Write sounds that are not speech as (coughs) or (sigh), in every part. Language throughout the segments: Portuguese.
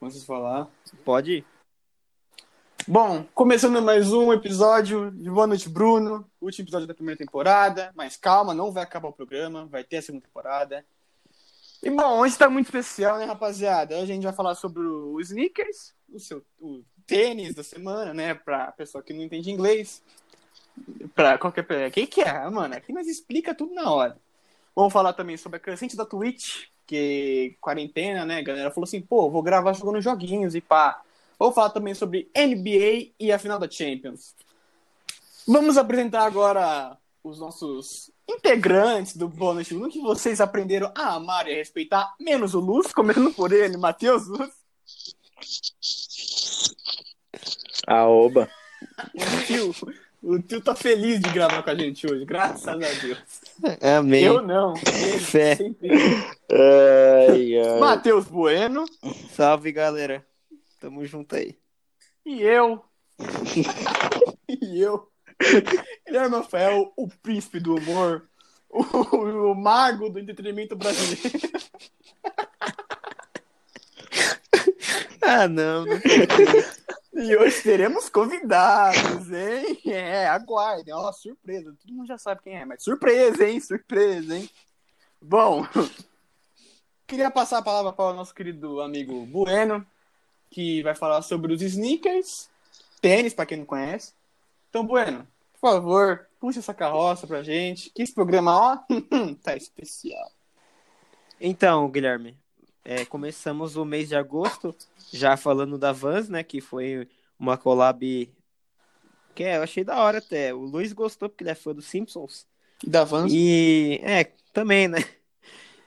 Posso falar? Pode ir. Bom, começando mais um episódio de Boa Noite, Bruno. Último episódio da primeira temporada. Mas calma, não vai acabar o programa. Vai ter a segunda temporada. E bom, hoje tá muito especial, né, rapaziada? Hoje a gente vai falar sobre o sneakers, o seu o tênis da semana, né? Pra pessoa que não entende inglês. Pra qualquer pessoa. Quem que é, mano? Aqui nós explica tudo na hora. Vamos falar também sobre a crescente da Twitch, que quarentena, né? A galera falou assim, pô, vou gravar jogando joguinhos e pá. Vou falar também sobre NBA e a final da Champions. Vamos apresentar agora os nossos integrantes do Bônus no que vocês aprenderam a amar e a respeitar, menos o Luz, começando por ele, Matheus Luz. Aoba. O tio, o tio tá feliz de gravar com a gente hoje, graças a Deus. Amém. Eu não. Ele (laughs) Fé. Ai, ai. Matheus Bueno Salve, galera. Tamo junto aí. e eu. (laughs) e eu. Guilherme Rafael, o príncipe do humor, o, o mago do entretenimento brasileiro. (laughs) Ah, não. não E hoje teremos convidados, hein? (laughs) É, aguardem. Ó, surpresa. Todo mundo já sabe quem é, mas surpresa, hein? Surpresa, hein? Bom, (laughs) queria passar a palavra para o nosso querido amigo Bueno, que vai falar sobre os sneakers, tênis, para quem não conhece. Então, Bueno, por favor, puxa essa carroça pra gente, que esse programa, ó, (laughs) tá especial. Então, Guilherme, é, começamos o mês de agosto já falando da Vans, né? Que foi uma collab que é, eu achei da hora até. O Luiz gostou porque ele é fã dos Simpsons. Da Vans. E é, também, né?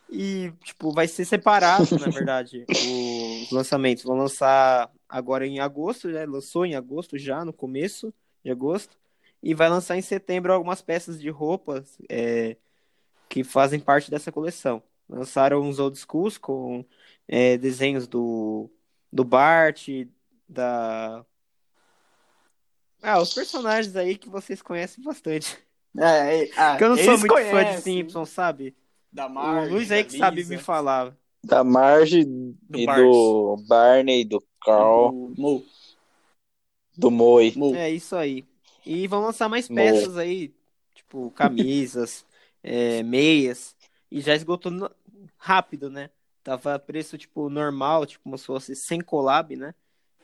E, tipo, vai ser separado, na verdade, (laughs) os lançamentos. Vão lançar agora em agosto, né? Lançou em agosto já, no começo de agosto. E vai lançar em setembro algumas peças de roupas é, que fazem parte dessa coleção. Lançaram uns old schools com é, desenhos do, do Bart, da. Ah, os personagens aí que vocês conhecem bastante. É, é, ah, Porque eu não sou muito fã de conhecem. Simpsons, sabe? Da O Marge, Luiz aí da que sabe Lisa, me falar. Da Marge e Bart. do Barney, do Carl, do Mo. do Moi. Mo. É isso aí. E vão lançar mais Mo. peças aí, tipo camisas, (laughs) é, meias. E já esgotou rápido, né? Tava preço tipo normal, tipo como se fosse sem collab, né?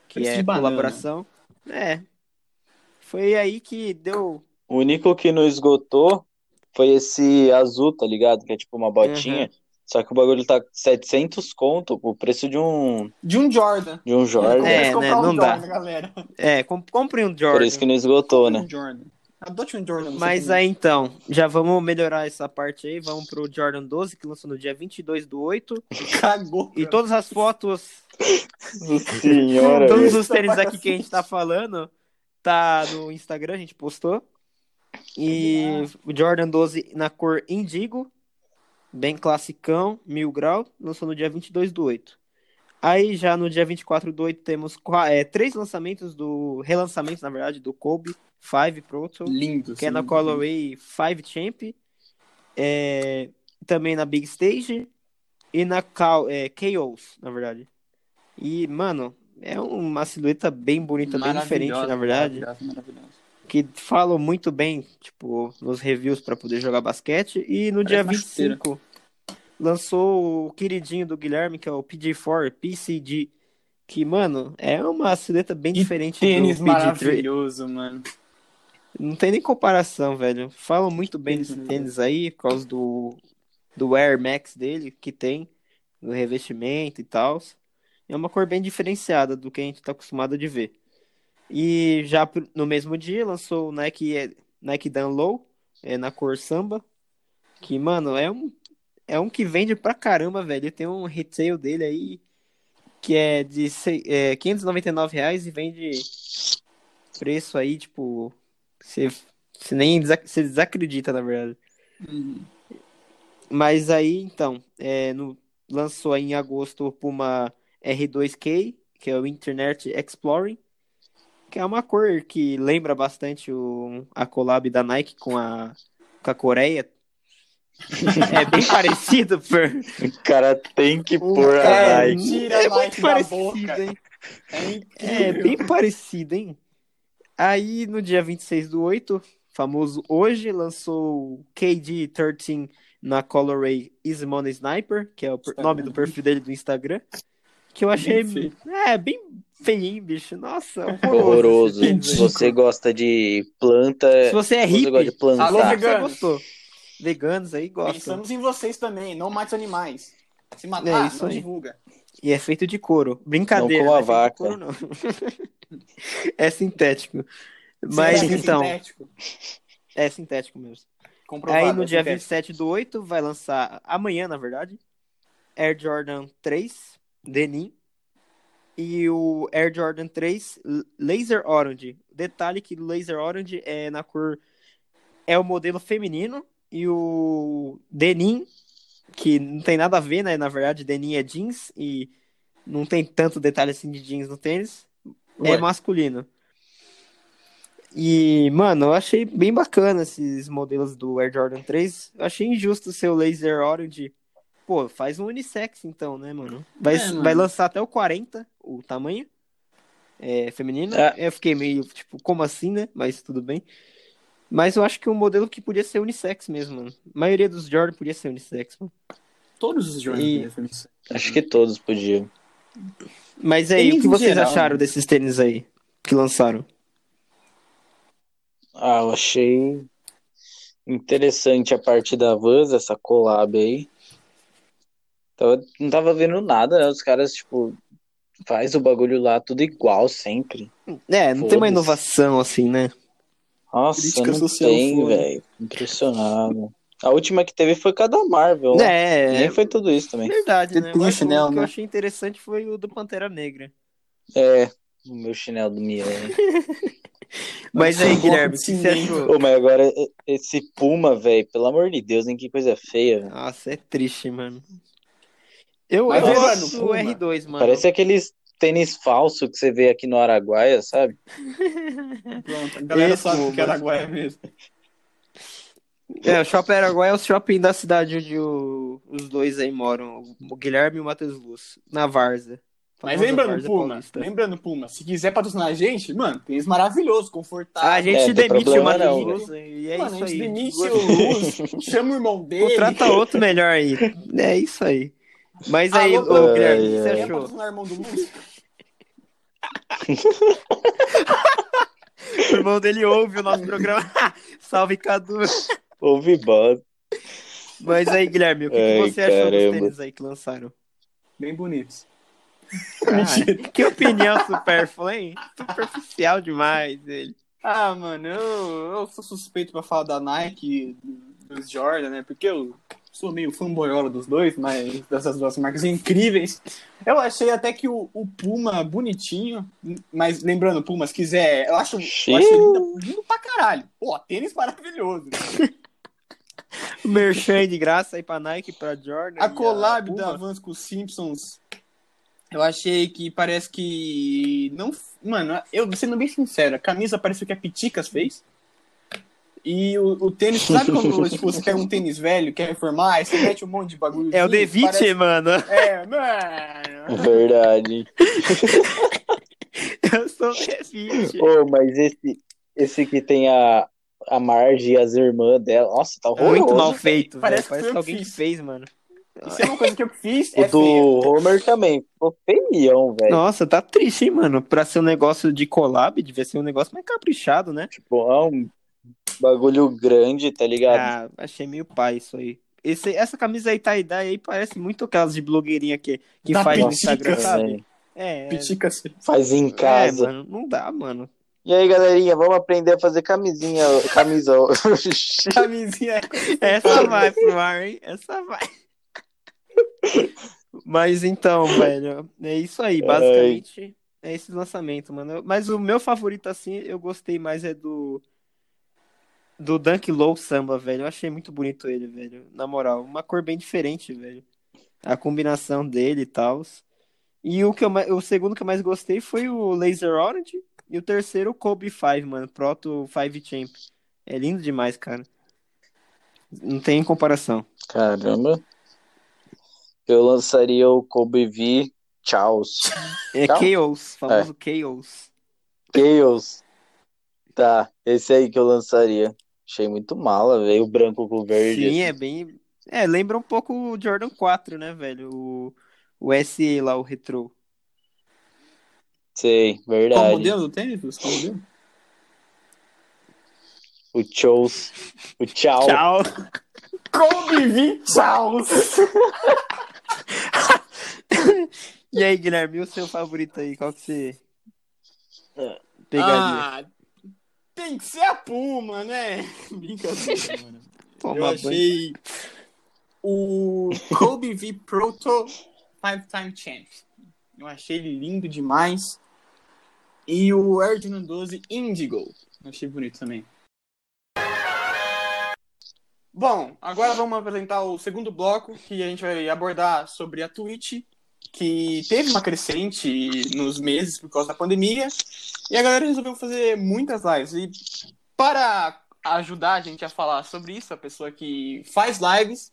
Que Preço é colaboração. É. Foi aí que deu. O único que não esgotou foi esse azul, tá ligado? Que é tipo uma botinha. Só que o bagulho tá 700 conto, o preço de um, De um Jordan. de um Jordan. É, né, um não dá. Jordan, galera. É, com- compre um Por Jordan. isso que não esgotou, né? Um Jordan. Adote um Jordan. Mas aí então, já vamos melhorar essa parte aí. Vamos pro Jordan 12, que lançou no dia 22 do 8. Cagou. E cara. todas as fotos Senhora, Todos os tênis aqui que a gente tá falando tá no Instagram, a gente postou. E o Jordan 12 na cor indigo, bem classicão, mil grau, lançou no dia 22 do 8. Aí já no dia 24 do 8 temos é, três lançamentos do relançamentos, na verdade, do Kobe 5 Proto, Lindo. que é na. Colorway 5 Champ, é, também na Big Stage e na Cal- é, Chaos, na verdade. E, mano, é uma silhueta bem bonita, bem diferente, na verdade, Maravilhosa, maravilhosa. que falam muito bem, tipo, nos reviews para poder jogar basquete. E no dia Parece chuteira. 25 lançou o queridinho do Guilherme, que é o PG4, PCG, que, mano, é uma silhueta bem Que diferente Tênis do PG3. maravilhoso, mano. Não tem nem comparação, velho. Falam muito bem desse maravilhoso. tênis aí, por causa do, do Air Max dele, que tem, do revestimento e tal. É uma cor bem diferenciada do que a gente tá acostumado de ver. E já no mesmo dia lançou o Nike, Nike Dan Low, é, na cor samba, que, mano, é um, é um que vende pra caramba, velho. Tem um retail dele aí que é de é, 599 reais e vende preço aí, tipo, você, você nem você desacredita, na verdade. Uhum. Mas aí, então, é, no, lançou aí em agosto o Puma R2K, que é o Internet Exploring, que é uma cor que lembra bastante o, a collab da Nike com a, com a Coreia, (laughs) É bem parecido, Fer. O cara tem que O pôr a Nike. é a muito Nike parecido, boca. hein? É. É bem parecido, hein? Aí, no dia 26 do 8, famoso hoje, lançou o KD13 na Colorway Easy Money Sniper, que é o Instagram. nome do perfil dele do Instagram. Que eu achei. Bem é, bem feinho, bicho. Nossa, (laughs) Horroroso. tênis Se você gosta de planta, Se você é hippie, gosta de plantar. Alô, você gostou. Veganos aí gostam. Pensamos em vocês também, não mate animais. Se matar, É isso não aí. divulga. E é feito de couro. Brincadeira. Não com a é vaca. couro, não. (laughs) é sintético. Mas Sim, é então, sintético. é sintético mesmo. Comprovado, Aí no é dia sintético. 27 do 8 vai lançar, amanhã na verdade, Air Jordan 3 Denim e o Air Jordan 3 L- Laser Orange. Detalhe que o Laser Orange é na cor é o modelo feminino e o Denim que não tem nada a ver, né? Na verdade, Denim é jeans e não tem tanto detalhe assim de jeans no tênis é Ué. masculino. E, mano, eu achei bem bacana esses modelos do Air Jordan 3. Eu achei injusto ser o Laser Orange. Pô, faz um unissex então, né, mano? Vai, É, mano. vai lançar até o 40, o tamanho. É, feminino. É. Eu fiquei meio, tipo, como assim, né? Mas tudo bem. Mas eu acho que um modelo que podia ser unissex mesmo, mano. A maioria dos Jordan podia ser unissex, mano. Todos os Jordans E- devem ser isso. Acho que todos podiam. Mas aí, Tênis o que vocês geral, acharam né? desses tênis aí que lançaram? Ah, eu achei interessante a parte da Vans, essa collab aí. Tava, não tava vendo nada, né? Os caras, tipo, faz o bagulho lá tudo igual sempre. É, não tem uma inovação assim, né? Nossa, Crítica não social tem, velho. Impressionado. A última que teve foi com a da Marvel. lá. É, Nem foi tudo isso também. Verdade, né? Tem Mas chinelo, o que né? eu achei interessante foi o do Pantera Negra. É, o meu chinelo do Miele. (laughs) Mas aí, Guilherme, o que você achou? Pô, mas agora esse Puma, velho, pelo amor de Deus, hein? Que coisa feia, velho. Nossa, é triste, mano. Eu, Mas, eu é, gosto do Puma. R2, mano. Parece aqueles tênis falso que você vê aqui no Araguaia, sabe? Pronto, a galera Esse, sabe que era Araguaia mesmo. É, o Shopping Araguaia é o shopping da cidade onde o- os dois aí moram, o Guilherme e o Matheus Luz, na Varza. Mas lembrando, Puma, Paulista. lembrando, Puma, se quiser patrocinar a gente, mano, tênis maravilhoso, confortável. A gente É, demite o Matheus Luz e é mano, isso a gente aí. demite o Luz, chama o irmão dele. Contrata outro melhor aí. É isso aí. Mas aí, Alô, ô. Guilherme, o que você. Quer achou? irmão do Luz? (laughs) O irmão dele ouve o nosso programa. (laughs) Salve, Cadu. Ouvi bosta. Mas aí, Guilherme, o que, que Ai, você achou dos caramba. tênis aí que lançaram? Bem bonitos. Ah, que opinião supérflua, hein? Superficial demais ele. Ah, mano, eu, eu sou suspeito pra falar da Nike, dos Jordan, né? Porque eu sou meio fanboyola dos dois, mas dessas duas marcas incríveis. Eu achei até que o, o Puma bonitinho, mas lembrando, Puma, se quiser, eu acho, eu acho lindo, lindo pra caralho. Pô, tênis maravilhoso. (laughs) Merchan de graça aí pra Nike, pra Jordan. A collab Puma. da Vans com os Simpsons, eu achei que parece que não, mano, eu sendo bem sincero, a camisa parece que a Piticas fez. E o, o tênis, sabe quando (laughs) tipo, você quer um tênis velho, quer reformar, aí você mete um monte de bagulho. É o Devite, parece... mano. É, mano. Verdade. (laughs) Eu sou o Devite. Ô, mas esse, esse que tem a, a Marge e as irmãs dela. Nossa, tá horroroso. Muito mal feito, Parece velho. que Parece foi que alguém que fiz. fez, mano. Isso é uma coisa que eu fiz, O é do feio. Homer também. Ficou feião, velho. Nossa, tá triste, hein, mano? Pra ser um negócio de collab, devia ser um negócio mais caprichado, né? Tipo, é um bagulho grande, tá ligado? Ah, achei meio pai isso aí. Esse, essa camisa aí tie-dye aí parece muito aquelas de blogueirinha que, que Da faz no Pitica, Instagram, sabe? Também. É, Piticas. Faz em é, casa. mano, não dá, mano. E aí, galerinha, vamos aprender a fazer camisinha, camisa. (laughs) Camisinha. Essa vai pro ar, hein? Essa vai. Mas então, velho, é isso aí. Basicamente, é esse lançamento, mano. Mas o meu favorito, assim, eu gostei mais é do. Do Dunk Low Samba, velho. Eu achei muito bonito ele, velho. Na moral, uma cor bem diferente, velho. A combinação dele e tal. E o, que eu, o segundo que eu mais gostei foi o Laser Orange. E o terceiro, o Kobe 5, mano. Proto 5 Champ. É lindo demais, cara. Não tem comparação. Caramba. Eu lançaria o Kobe V Chaos. É Tchau? Chaos, famoso Chaos. Chaos. Tá, esse aí que eu lançaria. Achei muito mala, velho. O branco com o verde. Sim, assim. é bem. É, lembra um pouco o Jordan 4, né, velho? O, o SE lá, o Retro. Sei, Qual verdade. modelo do tênis? Qual modelo? O Chaos. O Tchau. Tchau! Kobe V Charles! E aí, Guilherme, e o seu favorito aí? Qual que você pegaria? Ah, tem que ser a Puma, né? (laughs) Brincadeira, mano. Toma Eu banho. achei o Kobe V Proto Five Time Champ. Eu achei ele lindo demais. E o Air Jordan 12 Indigo. Eu achei bonito também. Bom, agora vamos apresentar o segundo bloco, que a gente vai abordar sobre a Twitch, que teve uma crescente nos meses por causa da pandemia, e a galera resolveu fazer muitas lives. E para ajudar a gente a falar sobre isso, a pessoa que faz lives,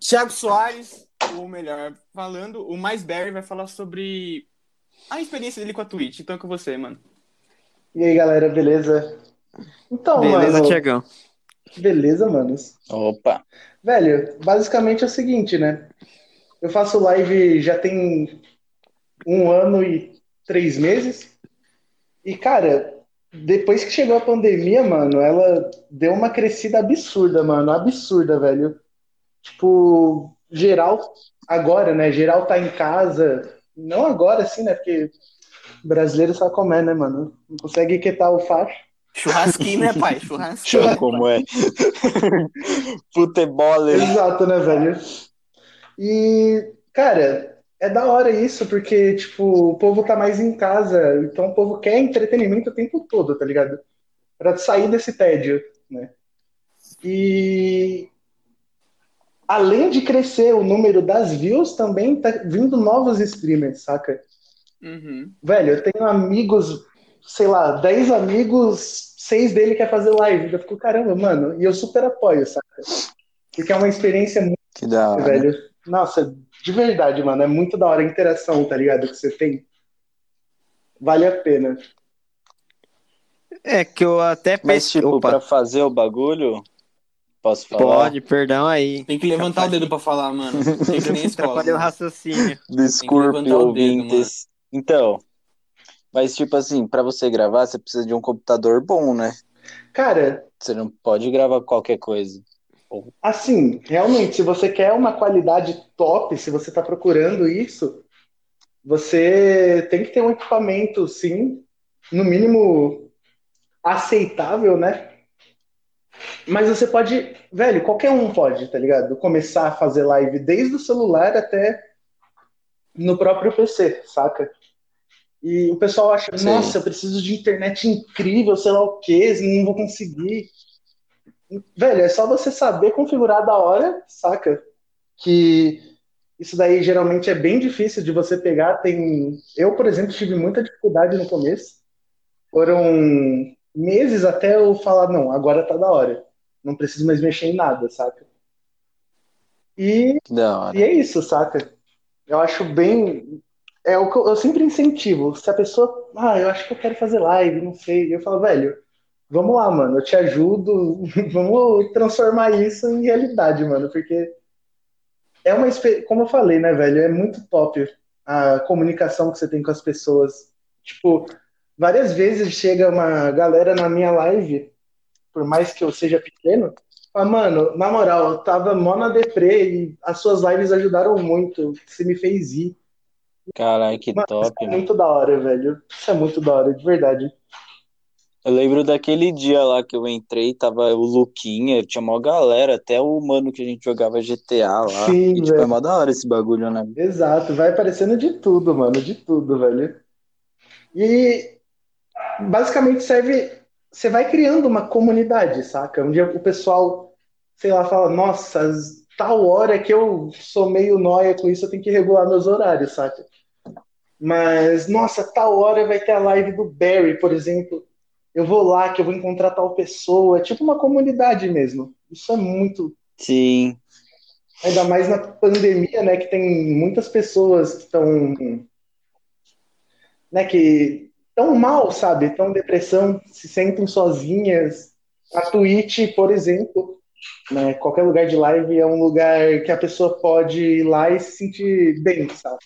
Thiago Soares, ou melhor, falando, o Mais Berry vai falar sobre a experiência dele com a Twitch. Então é com você, mano. E aí, galera, beleza? Então, Beleza, mano. Tiagão. Beleza, manos. Opa. Velho, basicamente é o seguinte, né? Eu faço live já tem um ano e três meses. E, cara, depois que chegou a pandemia, mano, ela deu uma crescida absurda, mano. Absurda, velho. Tipo, geral, agora, né? Geral tá em casa. Não agora, assim, né? Porque brasileiro sabe como é, né, mano? Não consegue quitar o facho. Churrasquinho, né, pai? (laughs) Churrasquinho. Sabe como é? (laughs) Futebol. Exato, né, velho? E, cara, é da hora isso, porque, tipo, o povo tá mais em casa, então o povo quer entretenimento o tempo todo, tá ligado? Pra sair desse tédio, né? E além de crescer o número das views, também tá vindo novos streamers, saca? Uhum. Velho, eu tenho amigos, sei lá, 10 amigos, seis dele quer fazer live. Eu fico, caramba, mano, e eu super apoio, saca? Porque é uma experiência muito Que da hora. velho. Nossa, de verdade, mano, é muito da hora a interação, tá ligado? Que você tem. Vale a pena. É que eu até Mas, pensei. tipo, Opa, pra fazer o bagulho, posso falar? pode, perdão aí. Tem que levantar o dedo pra falar, mano. (laughs) Tem que nem escola. O mano. raciocínio. Desculpe, levantar o dedo, ouvintes. Então, mas tipo assim, pra você gravar, você precisa de um computador bom, né? Cara, Você não pode gravar qualquer coisa. Assim, realmente, se você quer uma qualidade top, se você tá procurando isso, você tem que ter um equipamento, sim, no mínimo aceitável, né? Mas você pode, velho, qualquer um pode, tá ligado? Começar a fazer live desde o celular até no próprio PC, saca? E o pessoal acha, nossa, eu preciso de internet incrível, sei lá o quê, não vou conseguir. Velho, é só você saber configurar da hora, saca? Que isso daí geralmente é bem difícil de você pegar. Tem, eu, por exemplo, tive muita dificuldade no começo. Foram meses até eu falar, não, agora tá da hora. Não preciso mais mexer em nada, saca? E e é isso, saca? Eu acho bem. É o que eu, eu sempre incentivo. Se a pessoa. Ah, eu acho que eu quero fazer live, não sei. Eu falo, velho, vamos lá, mano, eu te ajudo. (laughs) vamos transformar isso em realidade, mano, porque é uma. Como eu falei, né, velho? É muito top a comunicação que você tem com as pessoas. Tipo, várias vezes chega uma galera na minha live, por mais que eu seja pequeno. Fala, mano, na moral, eu tava mó na deprê e as suas lives ajudaram muito. Você me fez ir. Caralho, que Mano, top, isso é mano. muito da hora, velho. Isso é muito da hora, de verdade. Eu lembro daquele dia lá que eu entrei, tava o Luquinha, tinha mó galera, até o mano que a gente jogava GTA lá. Sim, e tipo, é mó da hora esse bagulho, né? Exato, vai aparecendo de tudo, mano, de tudo, velho. E basicamente serve. Você vai criando uma comunidade, saca? Um dia o pessoal, sei lá, fala: Nossa, tal hora que eu sou meio nóia com isso, eu tenho que regular meus horários, saca? Mas, nossa, tal hora vai ter a live do Barry, por exemplo. Eu vou lá que eu vou encontrar tal pessoa. É tipo uma comunidade mesmo. Isso é muito. Sim. Ainda mais na pandemia, né? Que tem muitas pessoas que estão. Né, que estão mal, sabe? Estão em depressão, se sentem sozinhas. A Twitch, por exemplo, né, qualquer lugar de live é um lugar que a pessoa pode ir lá e se sentir bem, sabe?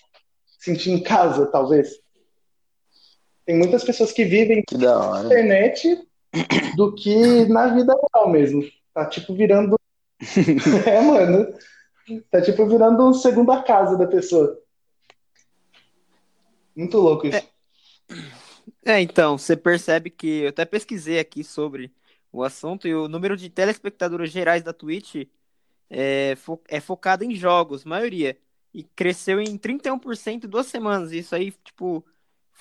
Sentir em casa, talvez. Tem muitas pessoas que vivem Que na internet (coughs) do que na vida real mesmo. Tá tipo virando. (laughs) é, mano. Tá tipo virando segunda casa da pessoa. Muito louco isso. É, então, você percebe que eu até pesquisei aqui sobre o assunto e o número de telespectadores gerais da Twitch é, fo- é focado em jogos, maioria. E cresceu em 31% em duas semanas. Isso aí, tipo,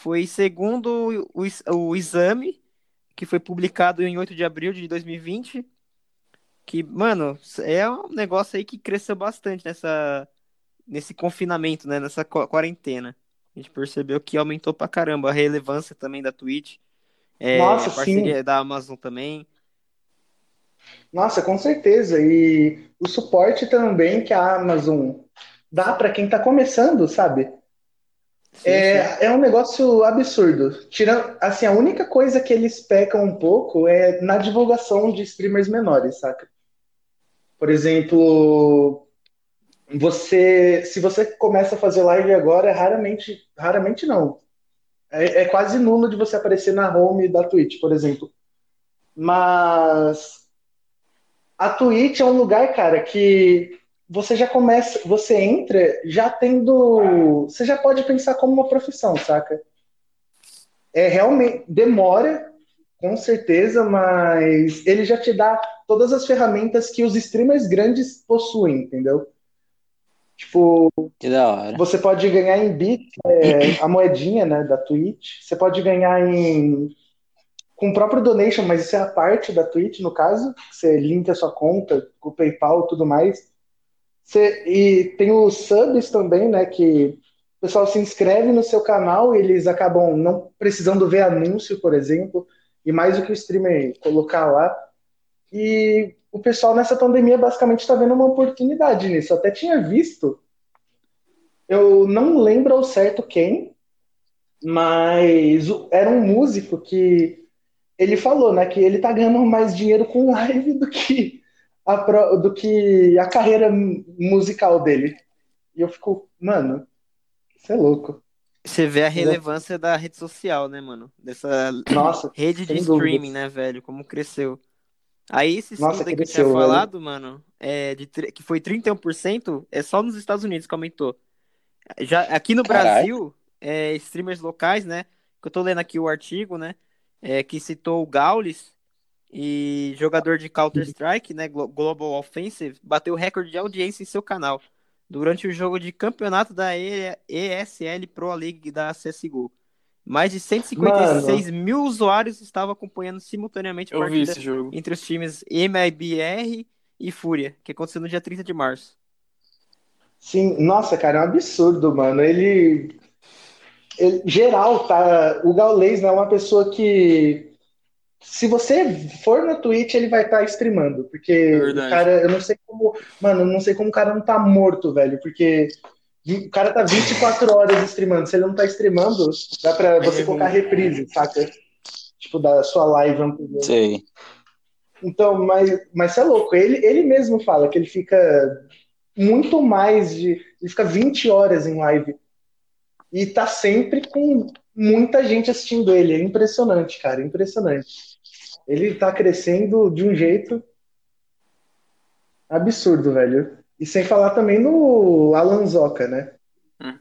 foi segundo o, o exame, que foi publicado em 8 de abril de 2020. Que, mano, é um negócio aí que cresceu bastante nessa, nesse confinamento, né? Nessa qua- quarentena. A gente percebeu que aumentou pra caramba a relevância também da Twitch. É, Nossa, a parceria da Amazon também. Nossa, com certeza. E o suporte também que a Amazon dá para quem tá começando, sabe? Sim. É, é um negócio absurdo. Tirando, assim, a única coisa que eles pecam um pouco é na divulgação de streamers menores, saca? Por exemplo, você, se você começa a fazer live agora, raramente, raramente não. É, é quase nulo de você aparecer na home da Twitch, por exemplo. Mas a Twitch é um lugar, cara, que você já começa, você entra já tendo, você já pode pensar como uma profissão, saca? É realmente demora, com certeza, mas ele já te dá todas as ferramentas que os streamers grandes possuem, entendeu? Tipo, Que da hora. você pode ganhar em bit, é, a moedinha, né, da Twitch. Você pode ganhar em com o próprio donation, mas isso é a parte da Twitch, no caso. Você linka a sua conta com o PayPal e tudo mais. Você, e tem os subs também, né, que o pessoal se inscreve no seu canal e eles acabam não precisando ver anúncio, por exemplo, e mais o que o streamer colocar lá. E o pessoal nessa pandemia basicamente está vendo uma oportunidade nisso. Eu até tinha visto, eu não lembro ao certo quem, mas era um músico que ele falou, né, que ele tá ganhando mais dinheiro com live do que a, do que a carreira mu- musical dele. E eu fico, mano, isso é louco. Você vê a relevância da rede social, né, mano? Dessa Nossa, (laughs) rede de streaming, dúvidas. né, velho? Como cresceu. Aí esse Nossa, estudo aí que eu cresceu, tinha velho. falado, mano, é de, que foi 31%, é só nos Estados Unidos que aumentou. Já aqui no. Brasil, é, streamers locais, né? Que eu tô lendo aqui o artigo, né? É, que citou o Gaules e jogador de Counter-Strike, né? Glo- Global Offensive, bateu recorde de audiência em seu canal durante o jogo de campeonato da ESL Pro League da CSGO. Mais de 156 mil usuários estavam acompanhando simultaneamente a Eu partida entre os times MIBR e Fúria, que aconteceu no dia 30 de março. Sim, nossa, cara, é um absurdo, mano. Ele, ele- geral, tá? O Gaules, né, é uma pessoa que, se você for na Twitch, ele vai estar streamando, porque É cara, eu não sei como, mano, eu não sei como o cara não tá morto, velho, porque o cara tá 24 horas streamando. Se ele não tá streamando, dá pra É você colocar reprise, saca? Tipo, da sua live anterior. Sei. Então, mas, mas você é louco. Ele, ele mesmo fala que ele fica muito mais de. Ele fica 20 horas em live. E tá sempre com muita gente assistindo ele. É impressionante, cara. Impressionante. Ele tá crescendo de um jeito absurdo, velho. E sem falar também no Alan Zoca, né? Hum.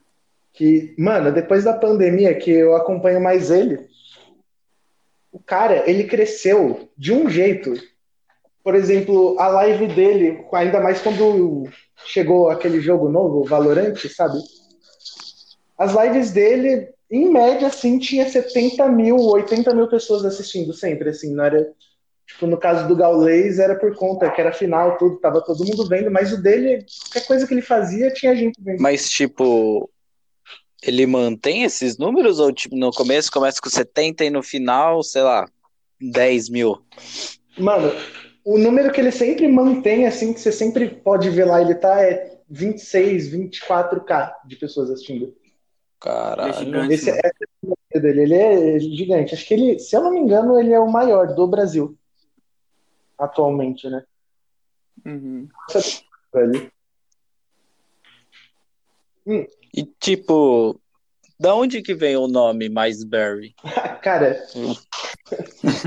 Que, mano, depois da pandemia que eu acompanho mais ele, o cara, ele cresceu de um jeito. Por exemplo, a live dele, ainda mais quando chegou aquele jogo novo, o Valorant, sabe? As lives dele, em média, assim, tinha 70 mil, 80 mil pessoas assistindo sempre, assim, não era... Tipo, no caso do Gaules, era por conta que era final, tudo, tava todo mundo vendo, mas o dele, qualquer coisa que ele fazia, tinha gente vendo. Mas, tipo, ele mantém esses números? Ou, tipo, no começo começa com 70 e no final, sei lá, 10 mil? Mano, o número que ele sempre mantém, assim, que você sempre pode ver lá, ele tá é 26, 24k de pessoas assistindo. É Caralho. gigante. Esse, essa é a número dele, ele é gigante. Acho que ele, se eu não me engano, ele é o maior do Brasil. Atualmente, né? Uhum. Velho. E tipo, da onde que vem o nome Mais Berry? (laughs) Cara,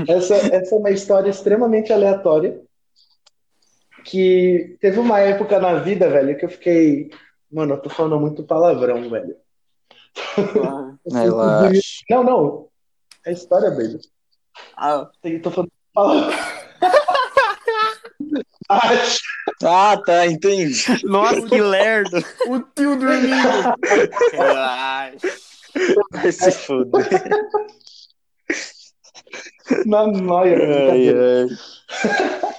essa, essa é uma história extremamente aleatória. Que teve uma época na vida, velho, que eu fiquei. Mano, eu tô falando muito palavrão, velho. Ah, Relaxa. Não, não. É história, velho. Ah, Eu tô falando. (laughs) Ah, tá, entendi. Nossa, que (laughs) lerdo. o tio dormindo. Relaxa. Vai se fuder. Na noia. Ai, ai. (laughs)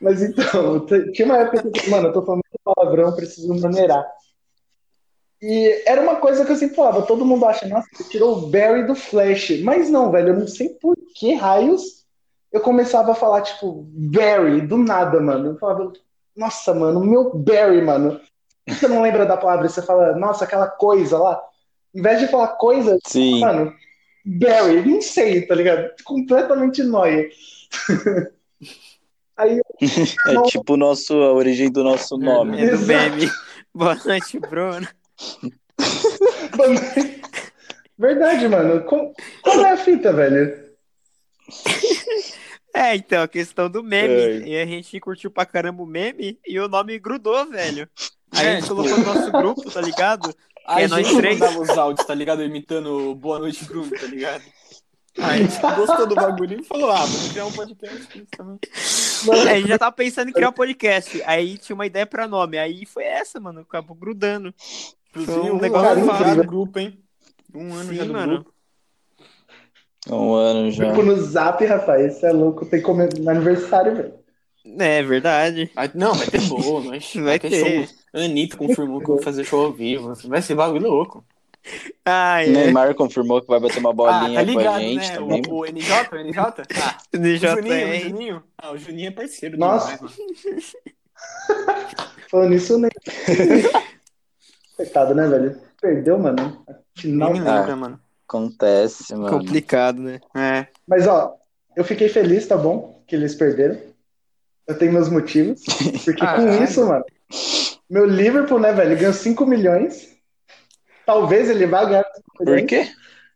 Mas então, tinha uma época que, mano, eu tô falando palavrão, preciso maneirar. E era uma coisa que eu sempre falava, todo mundo acha, nossa, você tirou o Barry do Flash. Mas não, velho, eu não sei por que raios eu começava a falar, tipo, Barry, do nada, mano. Eu falava, nossa, mano, meu Barry, mano. Você não lembra da palavra, você fala, nossa, aquela coisa lá. Em vez de falar coisa, Sim. mano, Barry, não sei, tá ligado? Completamente nóia. (laughs) Aí (laughs) É tipo o nosso, a origem do nosso nome. É do meme. (laughs) Boa noite, Bruno. Verdade, mano. Qual, qual é a fita, velho? É, então, a questão do meme. É. E a gente curtiu pra caramba o meme e o nome grudou, velho. Aí É, a gente tipo- colocou no nosso grupo, tá ligado? A É, nós gente três. mandava os áudios, tá ligado? Imitando Boa Noite Bruno, tá ligado? Aí a gente gostou do bagulho e falou, ah, vamos criar um podcast também. É, a gente já tava pensando em criar um podcast. Aí tinha uma ideia pra nome. Aí foi essa, mano. Acabou grudando. Inclusive, Foi um um negócio incrível. grupo, hein? Um ano Sim, já do mano. grupo. Um ano já. Grupo no zap, rapaz. Isso é louco. Tem como no aniversário, velho. É verdade. Vai- não, vai ter bolo, mas (laughs) Vai ter. show. A Anitta confirmou que vai fazer show ao vivo. Vai ser bagulho louco. Ai, é. Neymar confirmou que vai bater uma Ah, bolinha tá ligado, com a gente né? também. O, o NJ, o NJ? Ah, o DJ Juninho, o tem. Juninho. Ah, o Juninho é parceiro Nossa. demais. Falando nisso, né? (laughs) Coitado, né, velho? Perdeu, mano. Final. Nem me lembra, mano. Acontece, mano. Complicado, né? É. Mas, ó, eu fiquei feliz, tá bom? Que eles perderam. Eu tenho meus motivos. Porque (laughs) com Caralho. isso, mano, meu Liverpool, né, velho, ganhou 5 milhões. Talvez ele vá ganhar 5 Por milhões. quê?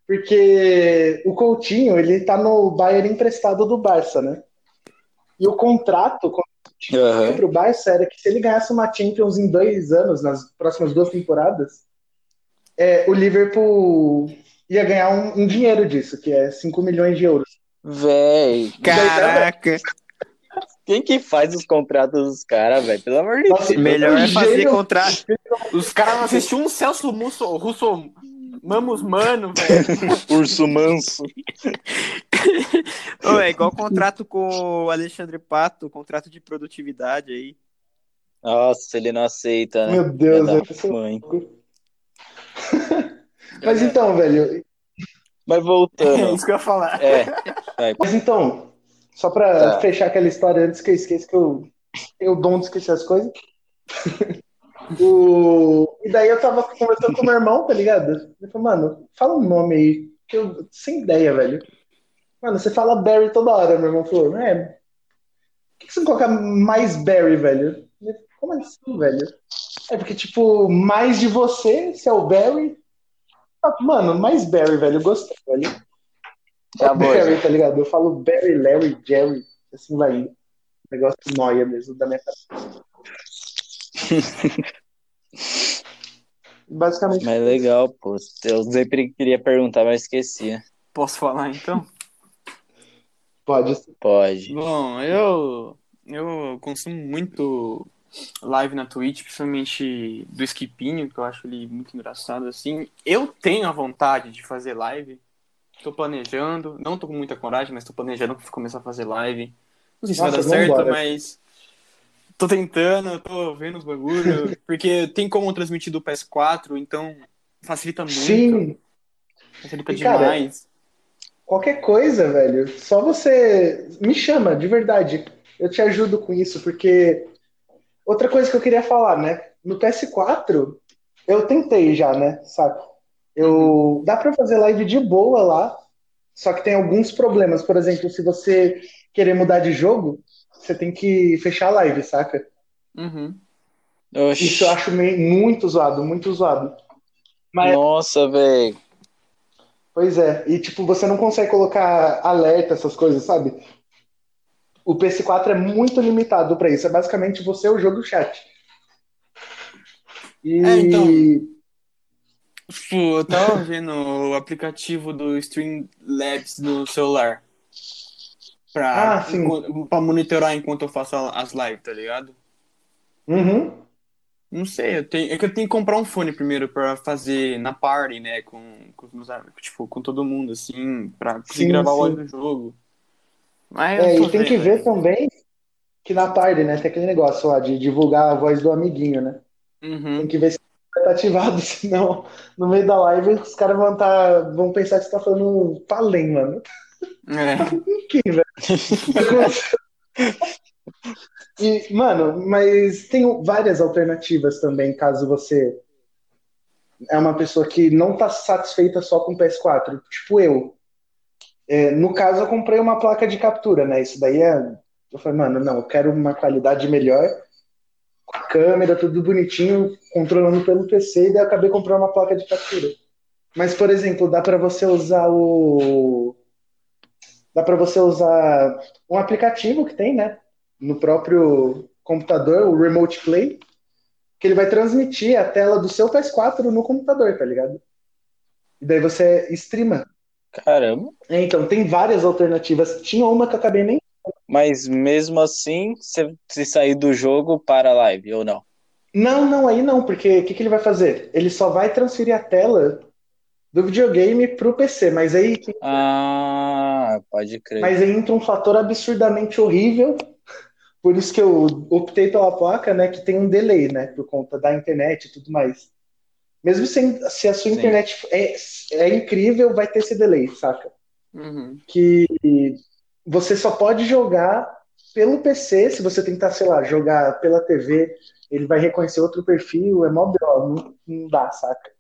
Porque o Coutinho, ele tá no Bayern emprestado do Barça, né? E o contrato com Aham. pro Barça era que se ele ganhasse uma Champions em dois anos, nas próximas duas temporadas, é, o Liverpool ia ganhar um, um dinheiro disso, que é 5 milhões de euros. Véi, Caraca. quem que faz os contratos dos caras, velho? Pelo amor de Deus. Melhor é fazer Gênio. contrato. Os caras não assistiam um Celso Musso, Russo Mamos Mano, velho. (laughs) Urso manso. Ô, é igual contrato com o Alexandre Pato, contrato de produtividade aí. Nossa, ele não aceita, né? Meu Deus, Filha da mãe. (laughs) Mas então, velho, Mas (laughs) É voltando. isso que eu ia falar. É, mas então, só pra Tá. fechar aquela história antes que eu esqueça que eu, eu dom de esquecer as coisas. O... E daí eu tava conversando com meu irmão, tá ligado? Ele falou, mano, fala um nome aí, que eu sem ideia, velho. Mano, você fala Barry toda hora, meu irmão falou, é. Por que que você não coloca mais Barry, velho? Falei, Como assim, velho? É porque, tipo, mais de você, se é o Barry. Ah, Mano, mais Barry, velho. Eu gostei, velho. Tá É bom, Barry, tá ligado? Eu falo Barry, Larry, Jerry. Assim vai indo. Negócio noia mesmo da minha cabeça. (laughs) Basicamente. Mas legal, pô. Eu sempre queria perguntar, mas esquecia. Posso falar então? Pode. Pode. Bom, eu eu consumo muito live na Twitch, principalmente do Skipinho, que eu acho ele muito engraçado assim. Eu tenho a vontade de fazer live. Tô planejando, não tô com muita coragem, mas tô planejando começar a fazer live. Não sei se Nossa, vai dar certo, vambora. mas tô tentando, tô vendo os bagulho, porque tem como transmitir do PS4, então facilita muito, Sim. facilita E, cara, demais. Qualquer coisa, velho. Só você me chama, de verdade. eu te ajudo com isso, porque outra coisa que eu queria falar, né? No PS4, eu tentei já, né? Sabe? Eu dá para fazer live de boa lá, só que tem alguns problemas. Por exemplo, se você querer mudar de jogo, você tem que fechar a live, saca? Uhum. Oxi. Isso eu acho meio, muito zoado, muito zoado. Mas, Nossa, velho. pois é, e tipo, você não consegue colocar alerta, essas coisas, sabe? O PS4 é muito limitado pra isso. É basicamente você o jogo e o chat. E É, então. Tipo, eu tava (laughs) vendo o aplicativo do Streamlabs no celular. Pra, Ah, enquanto- pra monitorar enquanto eu faço as lives, tá ligado? Uhum. Não sei, eu tenho, é que eu tenho que comprar um fone primeiro pra fazer na party, né? Com, com os meus amigos, tipo, com todo mundo, assim, pra conseguir Sim, gravar o sim. áudio do jogo. Mas É, e tem que ver né? também que na tarde, né, tem aquele negócio lá de divulgar a voz do amiguinho, né? Uhum. Tem que ver se tá ativado, (laughs) senão no meio da live os caras vão, tá, vão pensar que você tá falando um palém, mano. É. Velho? E, mano, mas tem várias alternativas também, caso você é uma pessoa que não tá satisfeita só com o PS4, tipo eu. É, no caso, eu comprei uma placa de captura, né? Isso daí é. Eu falei, mano, não, eu quero uma qualidade melhor, com a câmera, tudo bonitinho, controlando pelo PC, e daí eu acabei comprando uma placa de captura. Mas, por exemplo, dá pra você usar o. Dá pra você usar um aplicativo que tem, né? No próprio computador, o Remote Play, que ele vai transmitir a tela do seu PS4 no computador, tá ligado? E daí você streama. Caramba. É, então, tem várias alternativas. Tinha uma que eu acabei nem. Mas mesmo assim, se, se sair do jogo, para a live, ou não? Não, não, aí não, porque o que, que ele vai fazer? Ele só vai transferir a tela do videogame pro PC, mas aí, Ah, pode crer. mas aí entra um fator absurdamente horrível. Por isso que eu optei pela placa, né? Que tem um delay, né? Por conta da internet e tudo mais. Mesmo sem, se a sua Sim. internet é, é incrível, vai ter esse delay, saca? Uhum. que você só pode jogar pelo PC, se você tentar, sei lá, jogar pela TV, ele vai reconhecer outro perfil, é mó não, não dá, saca?